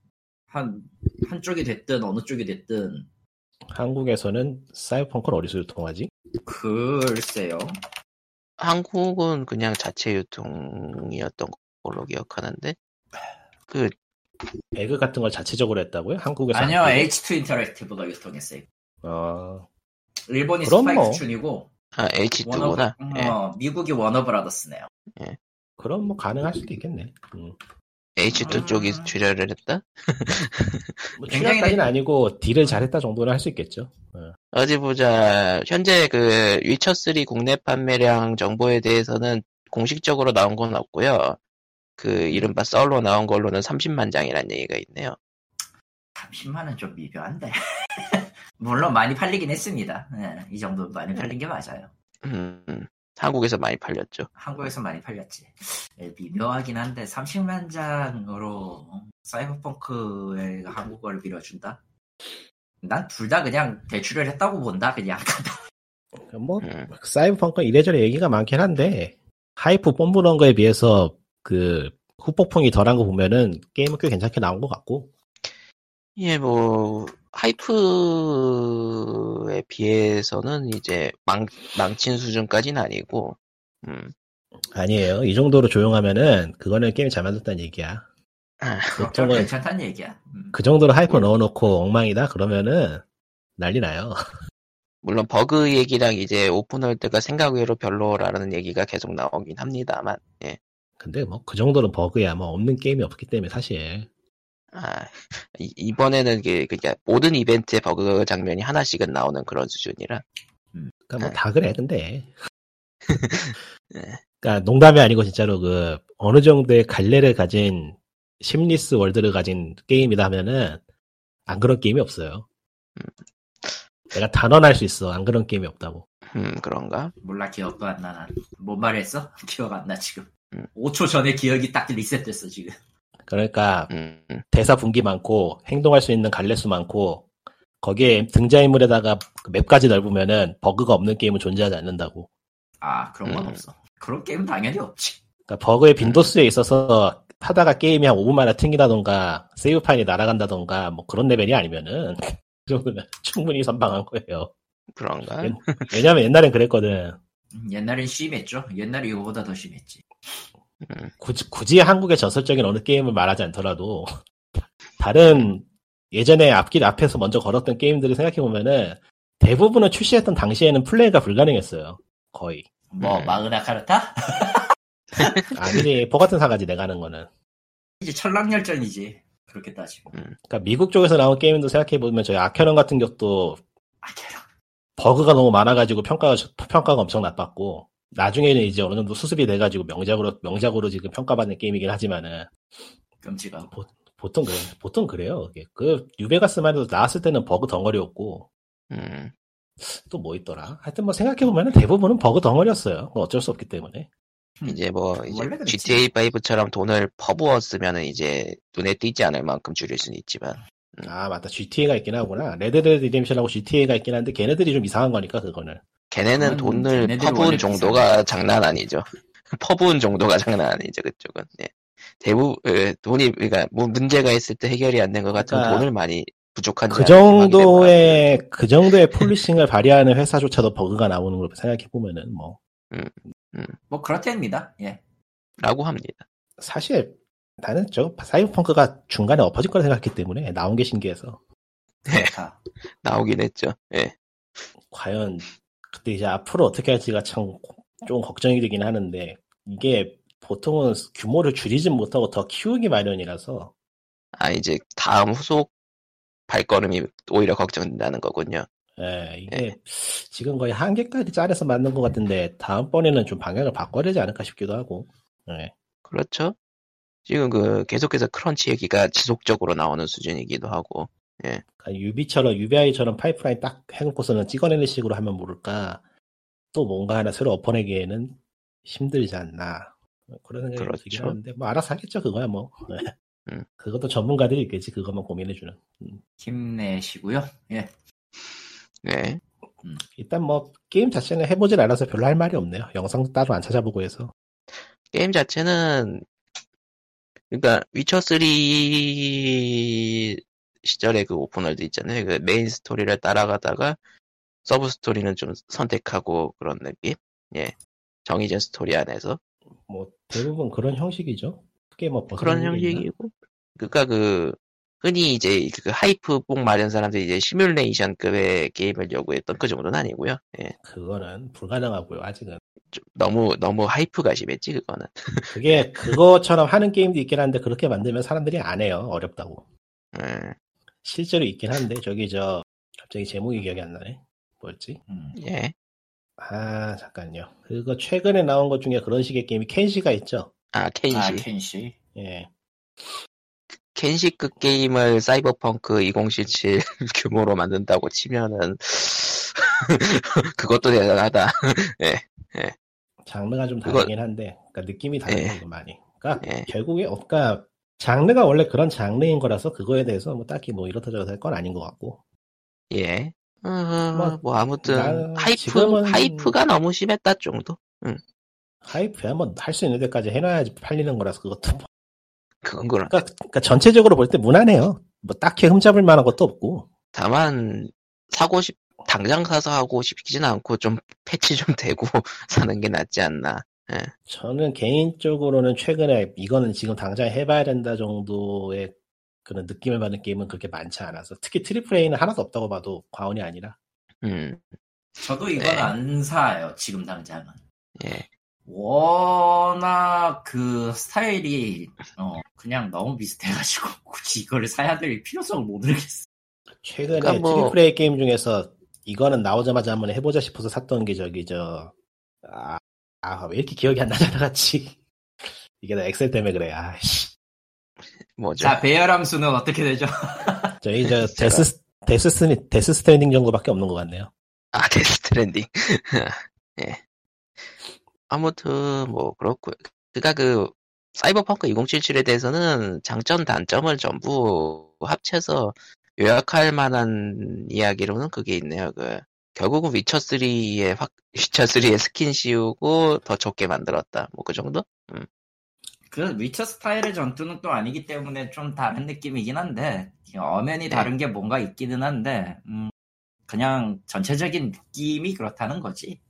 [SPEAKER 2] 한 한쪽이 됐든 어느 쪽이 됐든
[SPEAKER 3] 한국에서는 사이버펑크를 어디서 유통하지?
[SPEAKER 2] 글쎄요.
[SPEAKER 1] 한국은 그냥 자체 유통이었던 걸로 기억하는데 그
[SPEAKER 3] 배그 같은 걸 자체적으로 했다고요? 한국에서
[SPEAKER 2] 아니요,
[SPEAKER 3] 안 뜨고?
[SPEAKER 2] H2 인터랙티브가 유통했어요.
[SPEAKER 3] 어,
[SPEAKER 2] 일본이
[SPEAKER 3] 그럼
[SPEAKER 2] 스파이크
[SPEAKER 3] 뭐.
[SPEAKER 2] 춘이고
[SPEAKER 1] 아, H2구나.
[SPEAKER 2] 워너,
[SPEAKER 1] 예.
[SPEAKER 2] 어, 미국이 워너브라더스네요.
[SPEAKER 3] 그럼 뭐 가능할 수도 있겠네. 음.
[SPEAKER 1] H2
[SPEAKER 2] 음.
[SPEAKER 1] 쪽이 출혈을 했다?
[SPEAKER 3] 뭐
[SPEAKER 2] 굉장히
[SPEAKER 3] 출연까지는
[SPEAKER 2] 내-
[SPEAKER 3] 아니고 딜을 잘했다 정도는 할 수 있겠죠. 어.
[SPEAKER 1] 어디 보자. 현재 그 위쳐3 국내 판매량 정보에 대해서는 공식적으로 나온 건 없고요. 그 이른바 썰로 나온 걸로는 30만 장이라는 얘기가 있네요.
[SPEAKER 2] 30만은 좀 미묘한데. 물론 많이 팔리긴 했습니다. 예, 이 정도 많이 팔린 게 맞아요.
[SPEAKER 1] 음, 한국에서 많이 팔렸죠.
[SPEAKER 2] 한국에서 많이 팔렸지. 예, 미묘하긴 한데 30만 장으로 사이버펑크의 한국어를 밀어준다? 난 둘 다 그냥 대출을 했다고 본다. 그냥
[SPEAKER 3] 뭐
[SPEAKER 1] 음.
[SPEAKER 3] 사이버펑크 이래저래 얘기가 많긴 한데 하이프 뽐뿌는 거에 비해서 그 후폭풍이 덜한 거 보면은 게임은 꽤 괜찮게 나온 것 같고
[SPEAKER 1] 예, 뭐, 하이프에 비해서는 이제 망, 망친 수준까지는 아니고, 음.
[SPEAKER 3] 아니에요. 이 정도로 조용하면은 그거는 게임 잘 만들었다는 얘기야.
[SPEAKER 1] 아,
[SPEAKER 2] 그럼
[SPEAKER 3] 정도는-
[SPEAKER 2] 괜찮다는 얘기야. 음.
[SPEAKER 3] 그 정도로 hype 넣어놓고 엉망이다 그러면은 난리 나요.
[SPEAKER 1] 물론 버그 얘기랑 이제 open world가 생각 외로 별로라는 얘기가 계속 나오긴 합니다만, 예.
[SPEAKER 3] 근데 뭐 그 정도는 버그야 뭐 없는 게임이 없기 때문에 사실
[SPEAKER 1] 아, 이- 이번에는 그, 그니까 모든 이벤트에 버그 장면이 하나씩은 나오는 그런 수준이라,
[SPEAKER 3] 그러니까 뭐
[SPEAKER 1] 네.
[SPEAKER 3] 다 그래 근데
[SPEAKER 1] 네.
[SPEAKER 3] 그러니까 농담이 아니고 진짜로 그 어느 정도의 갈래를 가진 심리스 월드를 가진 게임이다 하면은 안 그런 게임이 없어요. 내가 단언할 수 있어 안 그런 게임이 없다고.
[SPEAKER 1] 음, 그런가?
[SPEAKER 2] 몰라 기억도 안 나. 난. 뭔 말했어? 기억 안 나 지금.
[SPEAKER 1] 음.
[SPEAKER 2] 5초 전에 기억이 딱 리셋됐어 지금.
[SPEAKER 3] 그러니까
[SPEAKER 1] 음, 음.
[SPEAKER 3] 대사 분기 많고 행동할 수 있는 갈래수 많고 거기에 등장인물에다가 그 맵까지 넓으면은 버그가 없는 게임은 존재하지 않는다고.
[SPEAKER 2] 아 그런 건
[SPEAKER 1] 음.
[SPEAKER 2] 없어. 그런 게임은 당연히 없지.
[SPEAKER 3] 그러니까 버그의 빈도수에 있어서 하다가 게임이 한 5분 만에 튕기다던가 세이브 파일이 날아간다던가 뭐 그런 레벨이 아니면은 그 정도면 충분히 선방한 거예요.
[SPEAKER 1] 그런가?
[SPEAKER 3] 예. 왜냐면 옛날엔 그랬거든.
[SPEAKER 2] 음, 옛날엔 심했죠. 옛날에 이거보다 더 심했지.
[SPEAKER 3] 굳이, 굳이 한국의 전설적인 어느 게임을 말하지 않더라도 다른 예전에 앞길 앞에서 먼저 걸었던 게임들을 생각해 보면은 대부분은 출시했던 당시에는 플레이가 불가능했어요. 거의.
[SPEAKER 2] 뭐
[SPEAKER 1] 음.
[SPEAKER 2] 마그나 카르타?
[SPEAKER 3] 아니지 포 같은 사가지 내가 하는 거는.
[SPEAKER 2] 이제 천랑열전이지. 그렇게 따지고.
[SPEAKER 3] 그러니까 미국 쪽에서 나온 게임도 생각해 보면 저희 아케론 같은 것도
[SPEAKER 2] 아 걔랑
[SPEAKER 3] 버그가 너무 많아가지고 평가가 평가가 엄청 나빴고 나중에는 이제 어느 정도 수습이 돼가지고 명작으로 명작으로 지금 평가받는 게임이긴 하지만은
[SPEAKER 2] 끔찍하고.
[SPEAKER 3] 보통 그래 보통 그래요. 그게. 그 뉴베가스만 해도 나왔을 때는 버그 덩어리였고
[SPEAKER 1] 음,
[SPEAKER 3] 또 뭐 있더라. 하여튼 뭐 생각해 보면은 대부분은 버그 덩어리였어요. 뭐 어쩔 수 없기 때문에.
[SPEAKER 1] 이제 뭐, 이제
[SPEAKER 2] 원래 그랬지.
[SPEAKER 1] GTA5처럼 돈을 퍼부었으면은 이제 눈에 띄지 않을 만큼 줄일 수는 있지만,
[SPEAKER 3] 아 맞다 GTA가 있긴 하구나. 레드데드 리뎀션하고 GTA가 있긴 한데 걔네들이 좀 이상한 거니까 그거는.
[SPEAKER 1] 걔네는 돈을 퍼부은 정도가 장난 아니죠. 퍼부은 정도가 장난 아니죠, 그쪽은. 예. 대부, 예, 돈이, 그러니까 뭐 문제가 있을 때 해결이 안 된 것 같은
[SPEAKER 3] 그러니까
[SPEAKER 1] 돈을 많이 부족한
[SPEAKER 3] 그 정도의 그 정도의 폴리싱을 발휘하는 회사조차도 버그가 나오는 걸 생각해 보면은
[SPEAKER 2] 뭐뭐 그렇답니다. 예.
[SPEAKER 1] 라고 합니다.
[SPEAKER 3] 사실 나는 저 사이버펑크가 중간에 엎어질 거라 생각했기 때문에 나온 게 신기해서
[SPEAKER 2] 그렇다.
[SPEAKER 1] 나오긴 했죠. 예.
[SPEAKER 3] 과연 그때 이제 앞으로 어떻게 할지가 참 좀 걱정이 되긴 하는데 이게 보통은 규모를 줄이진 못하고 더 키우기 마련이라서
[SPEAKER 1] 아, 이제 다음 후속 발걸음이 오히려 걱정된다는 거군요.
[SPEAKER 3] 예, 이게 지금 거의 한계까지 짜려서 만든 것 같은데 다음번에는 좀 방향을 바꿔야 되지 않을까 싶기도 하고 예.
[SPEAKER 1] 그렇죠. 지금 그 계속해서 크런치 얘기가 지속적으로 나오는 수준이기도 하고,
[SPEAKER 3] 그러니까 유비처럼 UBI처럼 파이프라인 딱 해놓고서는 찍어내는 식으로 하면 모를까 또 뭔가 하나 새로 엎어내기에는 힘들지 않나 그런 생각이
[SPEAKER 1] 그렇죠.
[SPEAKER 3] 들긴 하는데 뭐 알아서 하겠죠 그거야 뭐 네.
[SPEAKER 1] 음.
[SPEAKER 3] 그것도 전문가들이 있겠지 그것만 고민해주는
[SPEAKER 2] 힘내시고요. 예.
[SPEAKER 1] 네.
[SPEAKER 3] 일단 뭐 게임 자체는 해보질 않아서 별로 할 말이 없네요 영상도 따로 안 찾아보고 해서
[SPEAKER 1] 게임 자체는, 그러니까 위쳐 3 시절에 그 open world 있잖아요. 그 메인 스토리를 따라가다가 서브 스토리는 좀 선택하고 그런 느낌? 예. 정해진 스토리 안에서.
[SPEAKER 3] 뭐 대부분 그런 형식이죠 크게 뭐
[SPEAKER 1] 그런? 형식이고. 그니까 그, 흔히 이제 그 hype 뽕 마련 사람들이 이제 시뮬레이션급의 게임을 요구했던 그 정도는 아니고요. 예.
[SPEAKER 3] 그거는 불가능하고요 아직은
[SPEAKER 1] 좀 너무, 너무 hype가 심했지, 그거는.
[SPEAKER 3] 그게 그거처럼 하는 게임도 있긴 한데 그렇게 만들면 사람들이 안 해요 어렵다고
[SPEAKER 1] 음,
[SPEAKER 3] 실제로 있긴 한데 저기 저 갑자기 제목이 기억이 안 나네 뭐였지
[SPEAKER 2] 음.
[SPEAKER 1] 예.
[SPEAKER 3] 아 잠깐요 그거 최근에 나온 것 중에 그런 식의 게임이 켄시가 있죠
[SPEAKER 1] 아, 켄시.
[SPEAKER 2] 아 켄시.
[SPEAKER 3] 예
[SPEAKER 1] 켄시급 게임을 사이버펑크 2077 규모로 만든다고 치면은, 그것도 대단하다.
[SPEAKER 3] 장르가 좀
[SPEAKER 1] 그거-
[SPEAKER 3] 다르긴 한데 그러니까 느낌이 다르네
[SPEAKER 1] 예.
[SPEAKER 3] 이거 많이 그러니까
[SPEAKER 1] 예.
[SPEAKER 3] 결국에 어, 그러니까 장르가 원래 그런 장르인 거라서 그거에 대해서 뭐 딱히 뭐 이렇다 저렇다 할 건 아닌 것 같고
[SPEAKER 1] 예. 어,
[SPEAKER 3] 뭐,
[SPEAKER 1] 뭐, 아무튼,
[SPEAKER 3] 나-
[SPEAKER 1] hype,
[SPEAKER 3] 지금은-
[SPEAKER 1] hype가 너무 심했다 정도?
[SPEAKER 3] hype야 뭐 할 수 있는 데까지 해놔야지 팔리는 거라서 그것도 뭐.
[SPEAKER 1] 그건 그런.
[SPEAKER 3] 그러니까, 그러니까 전체적으로 볼 때 무난해요 뭐 딱히 흠잡을 만한 것도 없고
[SPEAKER 1] 다만, 사고 싶, 당장 가서 하고 싶지는 않고 좀 패치 좀 되고 사는 게 낫지 않나.
[SPEAKER 3] 저는 개인적으로는 최근에 이거는 지금 당장 해봐야 된다 정도의 그런 느낌을 받는 게임은 그렇게 많지 않아서 특히 triple A는 하나도 없다고 봐도 과언이 아니라
[SPEAKER 1] 음,
[SPEAKER 2] 저도 이건
[SPEAKER 1] 네.
[SPEAKER 2] 안 사요 지금 당장은.
[SPEAKER 1] 예.
[SPEAKER 2] 워낙 그 스타일이 어 그냥 너무 비슷해가지고 굳이 이거를 사야 될 필요성을 못 느꼈어.
[SPEAKER 3] 최근에
[SPEAKER 1] 그러니까 뭐-
[SPEAKER 3] triple A 게임 중에서 이거는 나오자마자 한번 해보자 싶어서 샀던 게 저기 저 아, 아, 왜 이렇게 기억이 안 나잖아 같이 이게 다 엑셀 때문에 그래 아씨
[SPEAKER 1] 뭐죠?
[SPEAKER 2] 자 배열 함수는 어떻게 되죠?
[SPEAKER 3] 저희 저 데스 데스 스니 데스 스트랜딩 정도밖에 없는 것 같네요
[SPEAKER 1] 아, 데스트랜딩. 예. 아무튼, 뭐, 그렇고요 그니까 그, 사이버펑크 2077에 대해서는 장점, 단점을 전부 합쳐서 요약할 만한 이야기로는 그게 있네요. 그, 결국은 위쳐3의 확, 위쳐3의 스킨 씌우고 더 좋게 만들었다. 뭐 그 정도?
[SPEAKER 2] 그 위쳐 스타일의 전투는 또 아니기 때문에 좀 다른 느낌이긴 한데 엄연히 다른 게 뭔가 있기는 한데 음, 그냥 전체적인 느낌이 그렇다는 거지.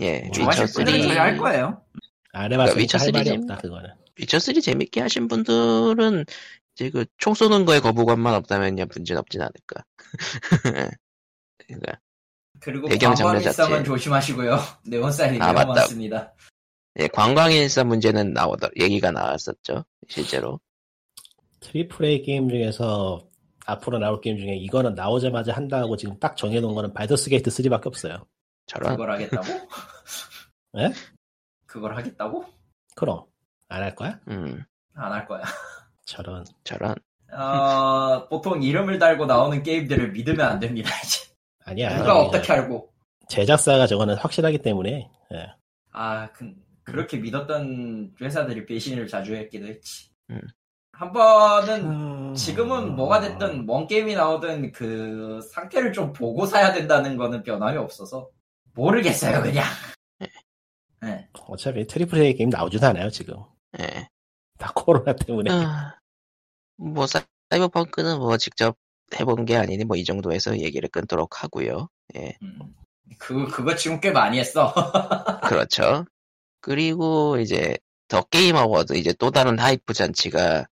[SPEAKER 1] 예,
[SPEAKER 3] 뭐,
[SPEAKER 2] 좋아하실 분들은 좋아할
[SPEAKER 1] 위쳐3.
[SPEAKER 2] 거예요.
[SPEAKER 3] 안 해봤으니까
[SPEAKER 1] 위쳐
[SPEAKER 3] 할 말이
[SPEAKER 1] 시리즈?
[SPEAKER 3] 없다 그거는
[SPEAKER 1] 위쳐3 재밌게 하신 분들은 이제 그 총 쏘는 거에 거부감만 없다면야 문제는 없진 않을까. 그러니까
[SPEAKER 2] 그리고
[SPEAKER 1] 배경 장르
[SPEAKER 2] 광과민성은
[SPEAKER 1] 자체.
[SPEAKER 2] 조심하시고요. 네온 사인이
[SPEAKER 1] 아, 맞다.
[SPEAKER 2] 많습니다.
[SPEAKER 1] 예, 광과민성 문제는 나오더 얘기가 나왔었죠 실제로
[SPEAKER 3] triple A 게임 중에서 앞으로 나올 게임 중에 이거는 나오자마자 한다고 지금 딱 정해놓은 거는 발더스 게이트 3밖에 없어요
[SPEAKER 1] 저런
[SPEAKER 2] 그걸 하겠다고?
[SPEAKER 3] 예?
[SPEAKER 2] 그걸 하겠다고?
[SPEAKER 3] 그럼 안 할 거야?
[SPEAKER 1] 음
[SPEAKER 2] 안 할 거야.
[SPEAKER 3] 저런
[SPEAKER 1] 저런
[SPEAKER 2] 어, 보통 이름을 달고 나오는 게임들을 믿으면 안 됩니다. 이제
[SPEAKER 3] 아니야
[SPEAKER 2] 누가
[SPEAKER 3] 저기
[SPEAKER 2] 어떻게 알고?
[SPEAKER 3] 제작사가 저거는 확실하기 때문에 예.
[SPEAKER 2] 아, 그, 그렇게 믿었던 회사들이 배신을 자주 했기도 했지.
[SPEAKER 1] 음.
[SPEAKER 2] 한 번은 지금은 뭐가 됐든 뭔 게임이 나오든 그 상태를 좀 보고 사야 된다는 거는 변함이 없어서 모르겠어요 그냥. 네.
[SPEAKER 3] 어차피 triple A 게임 나오지도 않아요 지금
[SPEAKER 1] 예.
[SPEAKER 3] 다 코로나 때문에
[SPEAKER 1] 아, 뭐 사- 사이버펑크는 뭐 직접 해본 게 아니니 뭐 이 정도에서 얘기를 끊도록 하고요 예
[SPEAKER 2] 음. 그 그거 지금 꽤 많이 했어.
[SPEAKER 1] 그렇죠 그리고 이제 The Game Award 이제 또 다른 hype 잔치가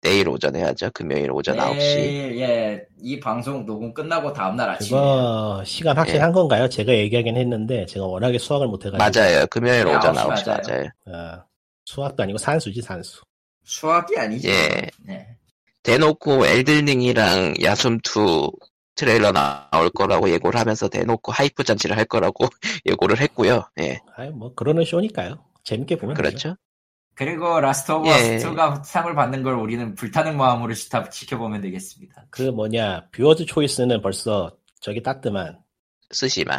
[SPEAKER 1] 내일 오전에 하죠 금요일 오전 9시
[SPEAKER 2] 내일, 예, 이 방송 녹음 끝나고 다음날 아침에
[SPEAKER 3] 그거 시간 확실한 건가요? 제가 얘기하긴 했는데 제가 워낙에 수학을 못해가지고
[SPEAKER 1] 맞아요 금요일
[SPEAKER 2] 네,
[SPEAKER 1] 오전
[SPEAKER 2] 9시
[SPEAKER 1] 9시
[SPEAKER 2] 맞아요.
[SPEAKER 1] 맞아요
[SPEAKER 3] 어, 수학도 아니고 산수지 산수
[SPEAKER 2] 수학이 아니지.
[SPEAKER 1] 예.
[SPEAKER 2] 네.
[SPEAKER 1] 대놓고 Elden Ring이랑 야숨2 트레일러 나올 거라고 예고를 하면서 대놓고 hype 잔치를 할 거라고 예고를 했고요. 예,
[SPEAKER 3] 아유 뭐 그러는 쇼니까요 재밌게 보면 되죠.
[SPEAKER 1] 그렇죠.
[SPEAKER 2] 그리고 Last of
[SPEAKER 1] 예.
[SPEAKER 2] Us 2가 상을 받는 걸 우리는 불타는 마음으로 지타, 지켜보면 되겠습니다.
[SPEAKER 3] 그 뭐냐 viewers choice는 벌써 저기 땄더만
[SPEAKER 1] 쓰시마.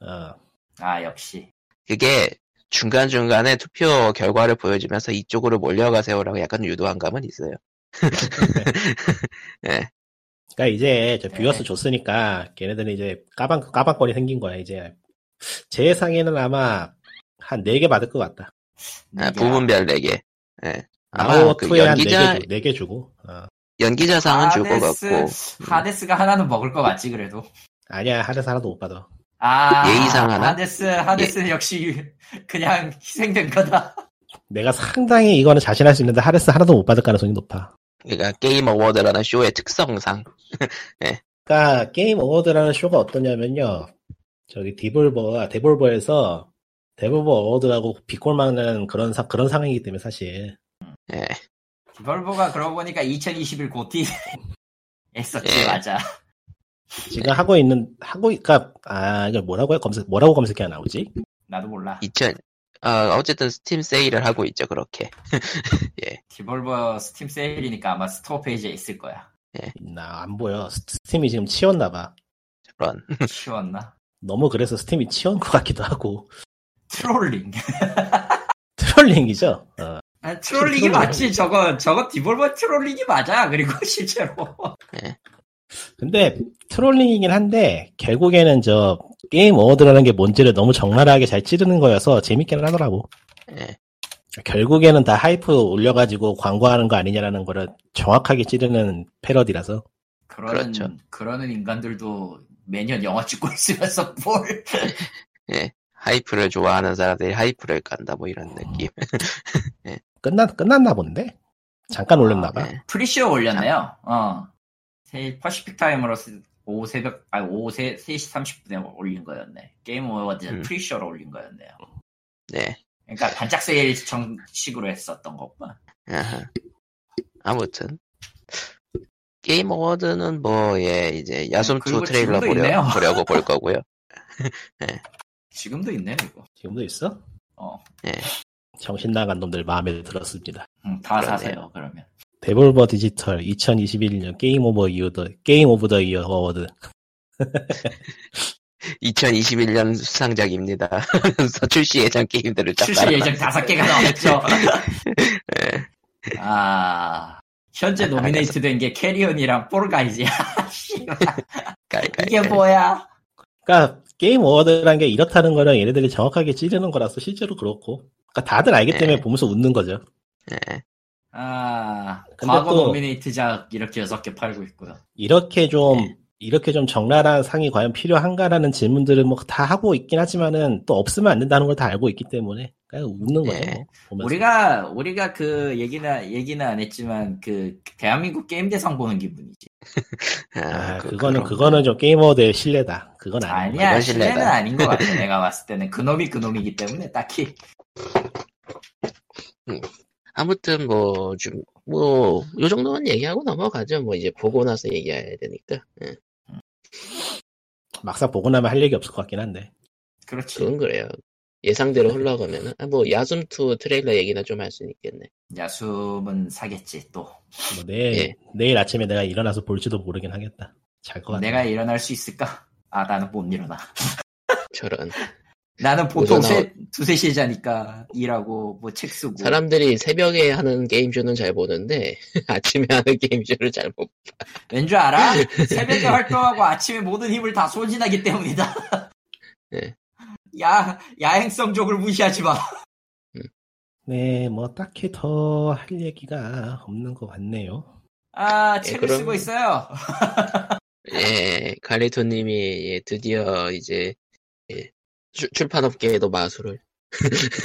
[SPEAKER 3] 어,
[SPEAKER 2] 아 역시
[SPEAKER 1] 그게 중간중간에 투표 결과를 보여주면서 이쪽으로 몰려가세요라고 약간 유도한 감은 있어요. 예,
[SPEAKER 3] 그러니까 이제 저 viewers
[SPEAKER 2] 네.
[SPEAKER 3] 줬으니까 걔네들은 이제 까방 까방권이 생긴 거야 이제 제 상에는 아마 한 4개 받을 것 같다
[SPEAKER 1] 아,
[SPEAKER 2] 이게
[SPEAKER 1] 부문별 4개. 예. 아마 그
[SPEAKER 3] 2에 한
[SPEAKER 1] 연기자,
[SPEAKER 3] 4개, 주, 4개 주고 어.
[SPEAKER 1] 연기자상은 줄것
[SPEAKER 2] 하데스,
[SPEAKER 1] 같고,
[SPEAKER 2] 하데스가 하나는 먹을 것 같지 그래도.
[SPEAKER 3] 아니야 하나도 하나도 못 받아
[SPEAKER 2] 아
[SPEAKER 1] 예의상 하나?
[SPEAKER 2] 하데스 하데스 역시 그냥 희생된 거다.
[SPEAKER 3] 내가 상당히 이거는 자신할 수 있는데 하데스 하나도 못 받을 가능성이 높아
[SPEAKER 1] 그러니까 Game Award라는 쇼의 특성상,
[SPEAKER 3] 그러니까 게임 Award라는 쇼가 어떠냐면요. 저기 Devolver가 Devolver에서 Devolver Award라고 비꼬아먹는 그런 상 그런 상황이기 때문에 사실
[SPEAKER 1] 예,
[SPEAKER 2] Devolver가 그러고 보니까 2021 GOTY 했었지
[SPEAKER 1] 예.
[SPEAKER 2] 맞아.
[SPEAKER 3] 지금 하고 있는 하고 그러니까 아 이걸 뭐라고 해 검색 뭐라고 검색해야 나오지?
[SPEAKER 2] 나도 몰라.
[SPEAKER 1] 2000, 어, 어쨌든 스팀 세일을 하고 있죠, 그렇게.
[SPEAKER 2] Devolver Steam 세일이니까 아마 store 페이지에 있을 거야.
[SPEAKER 3] 나안 보여. 스- Steam이 지금 치웠나 봐.
[SPEAKER 1] 그런.
[SPEAKER 2] 치웠나?
[SPEAKER 3] 너무 그래서 Steam이 치운 것 같기도 하고 trolling. trolling이죠. 어.
[SPEAKER 2] 아, trolling이
[SPEAKER 3] trolling.
[SPEAKER 2] 맞지. 저거 저거 Devolver trolling이 맞아. 그리고 실제로.
[SPEAKER 3] 근데 trolling이긴 한데 결국에는 저 Game Award라는 게 뭔지를 너무 적나라하게 잘 찌르는 거여서 재밌기는 하더라고.
[SPEAKER 1] 예.
[SPEAKER 3] 결국에는 다 hype 올려가지고 광고하는 거 아니냐라는 거를 정확하게 찌르는 패러디라서
[SPEAKER 2] 그러는
[SPEAKER 1] 그렇죠.
[SPEAKER 2] 그러는 인간들도 매년 영화 찍고 있으면서 뭘?
[SPEAKER 1] hype를 좋아하는 사람들이 hype를 간다 뭐 이런 느낌.
[SPEAKER 3] 끝나 끝났나 본데 잠깐 올렸나 봐.
[SPEAKER 1] 네.
[SPEAKER 2] pre-show 올렸네요. 어. 세- Pacific time으로 스- 오후 새벽, 아니, 오후 세, 3시 30분에 올린 거였네. Game Award
[SPEAKER 1] 음.
[SPEAKER 2] pre-show로 올린 거였네요.
[SPEAKER 1] 네.
[SPEAKER 2] 그러니까 반짝 세일 정식으로 했었던 거구나.
[SPEAKER 1] 아하. 아무튼 Game Award는 뭐 예 이제 야숨2
[SPEAKER 2] 그리고
[SPEAKER 1] 트레일러 보려. 보려고 볼 거고요.
[SPEAKER 2] 지금도 있네, 이거.
[SPEAKER 3] 지금도 있어?
[SPEAKER 2] 어.
[SPEAKER 3] 정신 나간 놈들 마음에 들었습니다.
[SPEAKER 2] 응, 다
[SPEAKER 1] 그러네요.
[SPEAKER 2] 사세요, 그러면.
[SPEAKER 3] Devolver Digital 2021년 game of year the game of the year award
[SPEAKER 1] 2021년 수상작입니다. 출시 예정 게임들을 쫙
[SPEAKER 2] 출시 예정 다섯 개가 나왔죠. 아, 현재 nominate 된 게 Carrion이랑
[SPEAKER 1] 깔깔.
[SPEAKER 2] 이게 뭐야?
[SPEAKER 3] 그러니까 Game Award라는 게 이렇다는 거는 얘네들이 정확하게 찌르는 거라서 실제로 그렇고 그러니까 다들 알기 때문에
[SPEAKER 1] 네.
[SPEAKER 3] 보면서 웃는 거죠.
[SPEAKER 1] 예.
[SPEAKER 2] 아, 과거
[SPEAKER 3] 또-
[SPEAKER 2] nominate작 이렇게 여섯 개 팔고 있고요.
[SPEAKER 3] 이렇게 좀
[SPEAKER 1] 네.
[SPEAKER 3] 이렇게 좀 적나라한 상이 과연 필요한가라는 질문들을 뭐 다 하고 있긴 하지만은 또 없으면 안 된다는 걸 다 알고 있기 때문에 그냥 웃는 거죠.
[SPEAKER 1] 네.
[SPEAKER 3] 뭐.
[SPEAKER 2] 우리가 우리가 그 얘기나 얘기는 안 했지만 그 대한민국 게임 대상 보는 기분이지.
[SPEAKER 3] 아,
[SPEAKER 1] 그-
[SPEAKER 3] 그거는 그거는 좀 게임 어워드의 신뢰다. 그건.
[SPEAKER 2] 아니야
[SPEAKER 1] 그건
[SPEAKER 2] 신뢰는
[SPEAKER 1] 신뢰다.
[SPEAKER 2] 아닌 것 같아. 내가 봤을 때는 그놈이 그놈이기 때문에 딱히
[SPEAKER 1] 아무튼 뭐 좀 뭐 요 정도는 얘기하고 넘어가죠. 뭐 이제 보고 나서 얘기해야 되니까. 예.
[SPEAKER 3] 막상 보고 나면 할 얘기 없을 것 같긴 한데.
[SPEAKER 2] 그렇지.
[SPEAKER 1] 그건 그래요. 예상대로 흘러가면은 아, 뭐 야숨 2 트레일러 얘기나 좀 할 수는 있겠네.
[SPEAKER 2] 야숨은 사겠지 또.
[SPEAKER 3] 뭐 내일
[SPEAKER 1] 예.
[SPEAKER 3] 내일 아침에 내가 일어나서 볼지도 모르긴 하겠다. 잘것 같아.
[SPEAKER 2] 내가 일어날 수 있을까? 아 나는 못 일어나.
[SPEAKER 1] 저런
[SPEAKER 2] 나는 보통 세, 두세 시에 자니까 일하고 뭐 책 쓰고.
[SPEAKER 1] 사람들이 새벽에 하는 게임쇼는 잘 보는데 아침에 하는 게임쇼를 잘 못.
[SPEAKER 2] 왠줄 알아? 새벽에 활동하고 아침에 모든 힘을 다 소진하기 때문이다.
[SPEAKER 1] 네.
[SPEAKER 2] 야 야행성적을 무시하지 마.
[SPEAKER 3] 네, 뭐 딱히 더 할 얘기가 없는 것 같네요.
[SPEAKER 2] 아
[SPEAKER 1] 예,
[SPEAKER 2] 책을
[SPEAKER 1] 그럼-
[SPEAKER 2] 쓰고 있어요.
[SPEAKER 1] 예, 갈리토님이 예, 드디어 이제 예, 출- 출판업계에도 마술을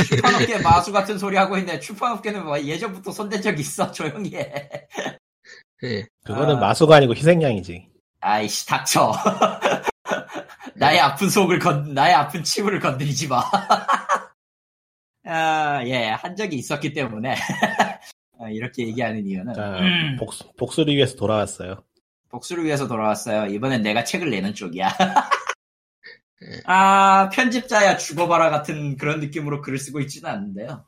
[SPEAKER 2] 출판업계 마수 같은 소리 하고 있네. 출판업계는 뭐 예전부터 손댄 적 있어. 조용히 해.
[SPEAKER 1] 예,
[SPEAKER 3] 그거는
[SPEAKER 2] 아.
[SPEAKER 3] 마소가 아니고 희생양이지.
[SPEAKER 2] 아이씨 닥쳐. 나의 아픈 속을 건 나의 아픈 치부를 건드리지 마. 아, 예, 한 적이 있었기 때문에 아, 이렇게 얘기하는 이유는
[SPEAKER 3] 자,
[SPEAKER 2] 음,
[SPEAKER 3] 복수, 복수를 위해서 돌아왔어요.
[SPEAKER 2] 복수를 위해서 돌아왔어요. 이번엔 내가 책을 내는 쪽이야. 아, 편집자야 죽어봐라 같은 그런 느낌으로 글을 쓰고 있지는 않는데요.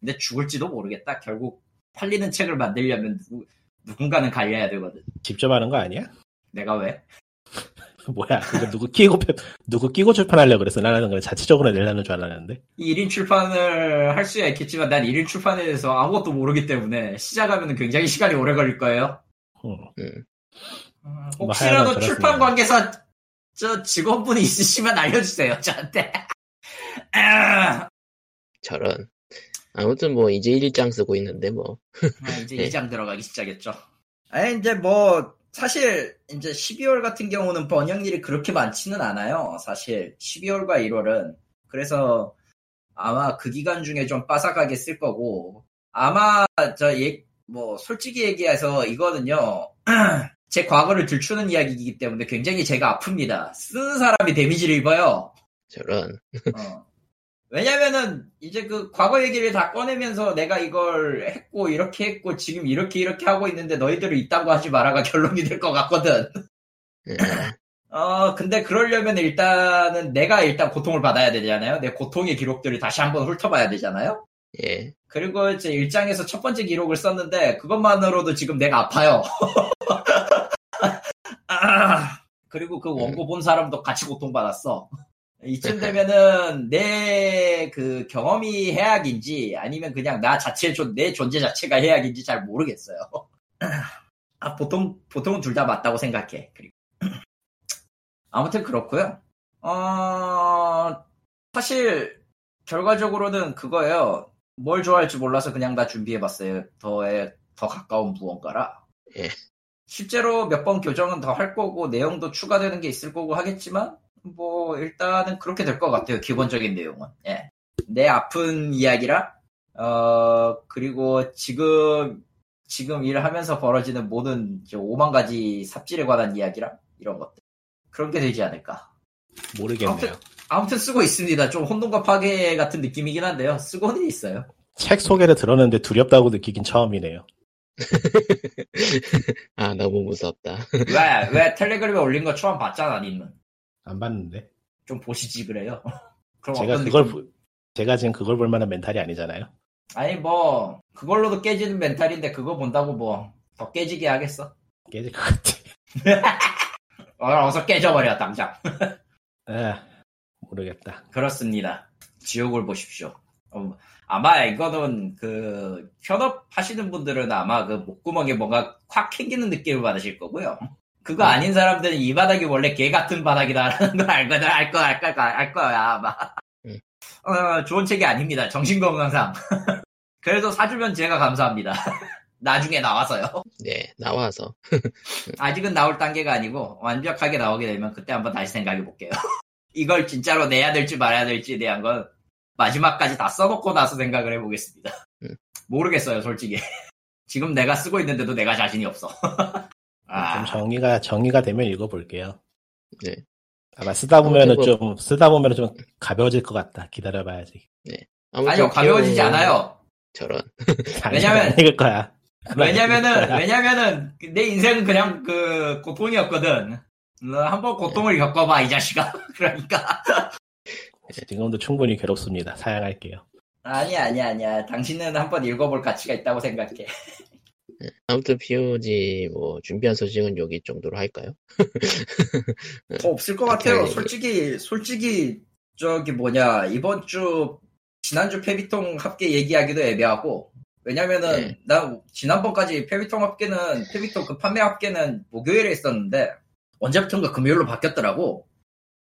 [SPEAKER 2] 근데 죽을지도 모르겠다. 결국 팔리는 책을 만들려면 누구, 누군가는 갈려야 되거든.
[SPEAKER 3] 직접 하는 거 아니야?
[SPEAKER 2] 내가 왜?
[SPEAKER 3] 뭐야, 그거 누구 끼고, 편- 누구 끼고 출판하려고 그랬어. 나는 그냥 자체적으로 내려는 줄 알았는데.
[SPEAKER 2] 1인 출판을 할 수야 있겠지만 난 1인 출판에 대해서 아무것도 모르기 때문에 시작하면 굉장히 시간이 오래 걸릴 거예요.
[SPEAKER 3] 음.
[SPEAKER 1] 음.
[SPEAKER 2] 음,
[SPEAKER 3] 뭐
[SPEAKER 2] 혹시라도 출판. 관계사 저 직원분이 있으시면 알려주세요 저한테. 아,
[SPEAKER 1] 저런. 아무튼 뭐 이제 1장 쓰고 있는데 뭐
[SPEAKER 2] 아, 이제
[SPEAKER 1] 네.
[SPEAKER 2] 2장 들어가기 시작했죠. 아니 이제 뭐 사실 이제 12월 같은 경우는 번역일이 그렇게 많지는 않아요. 사실 12월과 1월은 그래서 아마 그 기간 중에 좀 빠삭하게 쓸 거고 아마 저뭐 솔직히 얘기해서 이거는요. 제 과거를 들추는 이야기이기 때문에 굉장히 제가 아픕니다. 쓰는 사람이 데미지를 입어요.
[SPEAKER 1] 저런.
[SPEAKER 2] 어. 왜냐면은 이제 그 과거 얘기를 다 꺼내면서 내가 이걸 했고 이렇게 했고 지금 이렇게 이렇게 하고 있는데 너희들은 있다고 하지 마라가 결론이 될 것 같거든.
[SPEAKER 1] 예,
[SPEAKER 2] 어 근데 그러려면 일단은 내가 일단 고통을 받아야 되잖아요. 내 고통의 기록들을 다시 한번 훑어봐야 되잖아요.
[SPEAKER 1] 예.
[SPEAKER 2] 그리고 이제 일장에서 첫 번째 기록을 썼는데 그것만으로도 지금 내가 아파요. 아, 그리고 그 원고 본 사람도 같이 고통받았어. 이쯤 되면은 내 그 경험이 해악인지 아니면 그냥 나 자체 존- 내 존재 자체가 해악인지 잘 모르겠어요. 아 보통 보통은 둘 다 맞다고 생각해. 그리고 아무튼 그렇고요. 어 사실 결과적으로는 그거예요. 뭘 좋아할지 몰라서 그냥 다 준비해봤어요. 더에 더 가까운 무언가라.
[SPEAKER 1] 예.
[SPEAKER 2] 실제로 몇 번 교정은 더 할 거고 내용도 추가되는 게 있을 거고 하겠지만 뭐 일단은 그렇게 될 것 같아요. 기본적인 내용은. 예. 내 아픈 이야기라. 어 그리고 지금 지금 일하면서 벌어지는 모든 저 5만 가지 삽질에 관한 이야기랑 이런 것들 그런 게 되지 않을까.
[SPEAKER 3] 모르겠네요.
[SPEAKER 2] 아무튼, 아무튼 쓰고 있습니다. 좀 혼돈과 파괴 같은 느낌이긴 한데요. 쓰고는 있어요.
[SPEAKER 3] 책 소개를 들었는데 두렵다고 느끼긴 처음이네요.
[SPEAKER 1] 아 너무 무섭다.
[SPEAKER 2] 왜, 왜 텔레그램에 올린 거 처음 봤잖아, 님은.
[SPEAKER 3] 안 봤는데.
[SPEAKER 2] 좀 보시지 그래요. 그럼
[SPEAKER 3] 제가
[SPEAKER 2] 어떤
[SPEAKER 3] 그걸? 보- 제가 지금 그걸 볼 만한 멘탈이 아니잖아요.
[SPEAKER 2] 아니 뭐 그걸로도 깨지는 멘탈인데 그거 본다고 뭐 더 깨지게 하겠어?
[SPEAKER 3] 깨질 것 같아.
[SPEAKER 2] 어, 어서 깨져버려 당장.
[SPEAKER 3] 아, 모르겠다.
[SPEAKER 2] 그렇습니다. 지옥을 보십시오. 어, 아마 이거는 그 현업 하시는 분들은 아마 그 목구멍에 뭔가 콱 캥기는 느낌을 받으실 거고요. 그거 아닌 사람들은 이 바닥이 원래 개 같은 바닥이다라는 걸 알거든, 알 거야, 알 거야, 알 거야, 아마.
[SPEAKER 1] 음.
[SPEAKER 2] 어, 좋은 책이 아닙니다. 정신건강상. 그래도 사주면 제가 감사합니다. 나중에 나와서요.
[SPEAKER 1] 네 나와서
[SPEAKER 2] 아직은 나올 단계가 아니고 완벽하게 나오게 되면 그때 한번 다시 생각해 볼게요. 이걸 진짜로 내야 될지 말아야 될지에 대한 건 마지막까지 다 써놓고 나서 생각을 해보겠습니다.
[SPEAKER 1] 음.
[SPEAKER 2] 모르겠어요, 솔직히. 지금 내가 쓰고 있는데도 내가 자신이 없어. 아,
[SPEAKER 3] 좀 정의가 정의가 되면 읽어볼게요.
[SPEAKER 1] 네.
[SPEAKER 3] 아마 쓰다 보면은
[SPEAKER 1] 아무튼
[SPEAKER 3] 좀 쓰다 보면은 좀 가벼워질 것 같다. 기다려봐야지.
[SPEAKER 1] 아무튼
[SPEAKER 2] 아니요, 가벼워지지 않아요.
[SPEAKER 1] 저런
[SPEAKER 2] 왜냐면-
[SPEAKER 3] 안 읽을 거야.
[SPEAKER 2] 왜냐면은, 왜냐면은, 내 인생은 그냥 그, 고통이었거든. 너 한번 고통을 겪어봐, 이 자식아. 그러니까.
[SPEAKER 3] 지금도 충분히 괴롭습니다. 사양할게요.
[SPEAKER 2] 아니야, 아니야, 아니야. 당신은 한번 읽어볼 가치가 있다고 생각해.
[SPEAKER 1] 아무튼 POG 뭐 준비한 소식은 여기 정도로 할까요?
[SPEAKER 2] 더 없을 것
[SPEAKER 1] 아,
[SPEAKER 2] 같아요. 솔직히, 솔직히, 저기 뭐냐, 이번 주, 지난주 페비통 합계 얘기하기도 애매하고, 왜냐면은,
[SPEAKER 1] 네.
[SPEAKER 2] 나 지난번까지 페비통 합계는, 페비통 그 판매 합계는 목요일에 있었는데, 언제부턴가 금요일로 바뀌었더라고.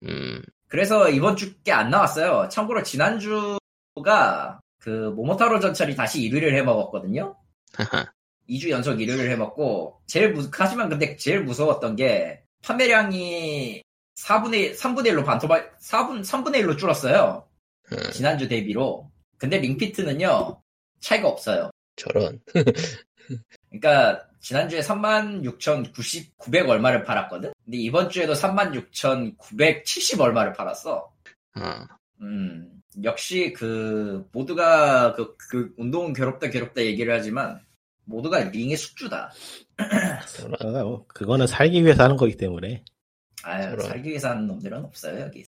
[SPEAKER 1] 음
[SPEAKER 2] 그래서 이번 주께 안 나왔어요. 참고로 지난주가, 그, 모모타로 전철이 다시 1위를 해먹었거든요.
[SPEAKER 1] 하하
[SPEAKER 2] 2주 연속 1위를 해먹고 제일 무 하지만 근데 제일 무서웠던 게 판매량이 4분의 3분의 1로 반토막 4분 3분의 1로 줄었어요.
[SPEAKER 1] 음,
[SPEAKER 2] 지난주 대비로. 근데 링피트는요. 차이가 없어요.
[SPEAKER 1] 저런
[SPEAKER 2] 그러니까 지난주에 36,990 900 얼마를 팔았거든. 근데 이번 주에도 36,970 얼마를 팔았어.
[SPEAKER 1] 아
[SPEAKER 2] 음, 역시 그 모두가 그, 그 운동은 괴롭다 괴롭다 얘기를 하지만 모두가 링의 숙주다.
[SPEAKER 3] 그거는 살기 위해서 하는 거기 때문에
[SPEAKER 2] 아유,
[SPEAKER 1] 저런.
[SPEAKER 2] 살기 위해서 하는 놈들은 없어요, 여기.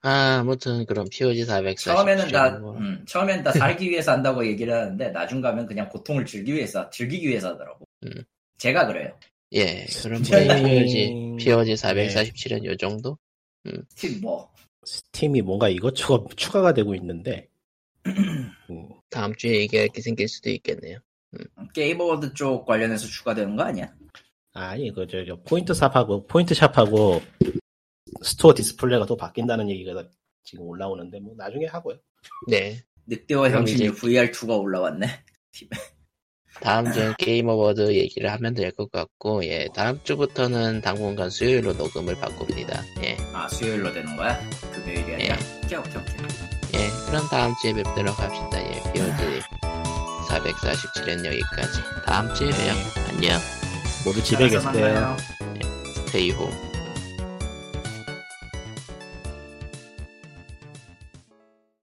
[SPEAKER 1] 아 아무튼 그럼 POG 447
[SPEAKER 2] 처음에는 다,
[SPEAKER 1] 뭐,
[SPEAKER 2] 음, 처음에는 다 살기 위해서 한다고 얘기를 하는데, 나중 가면 그냥 고통을 즐기기 위해서, 즐기기 위해서 하더라고.
[SPEAKER 1] 음.
[SPEAKER 2] 제가 그래요.
[SPEAKER 1] 예 그럼
[SPEAKER 3] 네.
[SPEAKER 1] 뭐 POG POG 447은 요 정도?
[SPEAKER 2] 스팀 뭐.
[SPEAKER 3] Steam이 뭔가 이것저것 추가가 되고 있는데 음,
[SPEAKER 1] 다음 주에 얘기할 게 생길 수도 있겠네요.
[SPEAKER 2] Game Award 쪽 관련해서 추가되는 거 아니야?
[SPEAKER 3] 아니 그 저 저 point shop하고 point shop하고 store display가 또 바뀐다는 얘기가 지금 올라오는데 뭐 나중에 하고요.
[SPEAKER 1] 네
[SPEAKER 2] 늑대와 향신료
[SPEAKER 1] 이제-
[SPEAKER 2] VR2가 올라왔네.
[SPEAKER 1] 다음 주엔 Game Award 얘기를 하면 될 것 같고 예 다음 주부터는 당분간 수요일로 녹음을 바꿉니다. 예.
[SPEAKER 2] 아, 수요일로 되는 거야? 금요일이 아니라? 오케이, 오케이, 오케이.
[SPEAKER 1] 예, 그럼 다음 주에 뵙도록 합시다. 예, POG 447은 여기까지. 다음 주에 봬요. 안녕.
[SPEAKER 3] 모두 집에
[SPEAKER 2] 계세요.
[SPEAKER 1] 스테이 홈.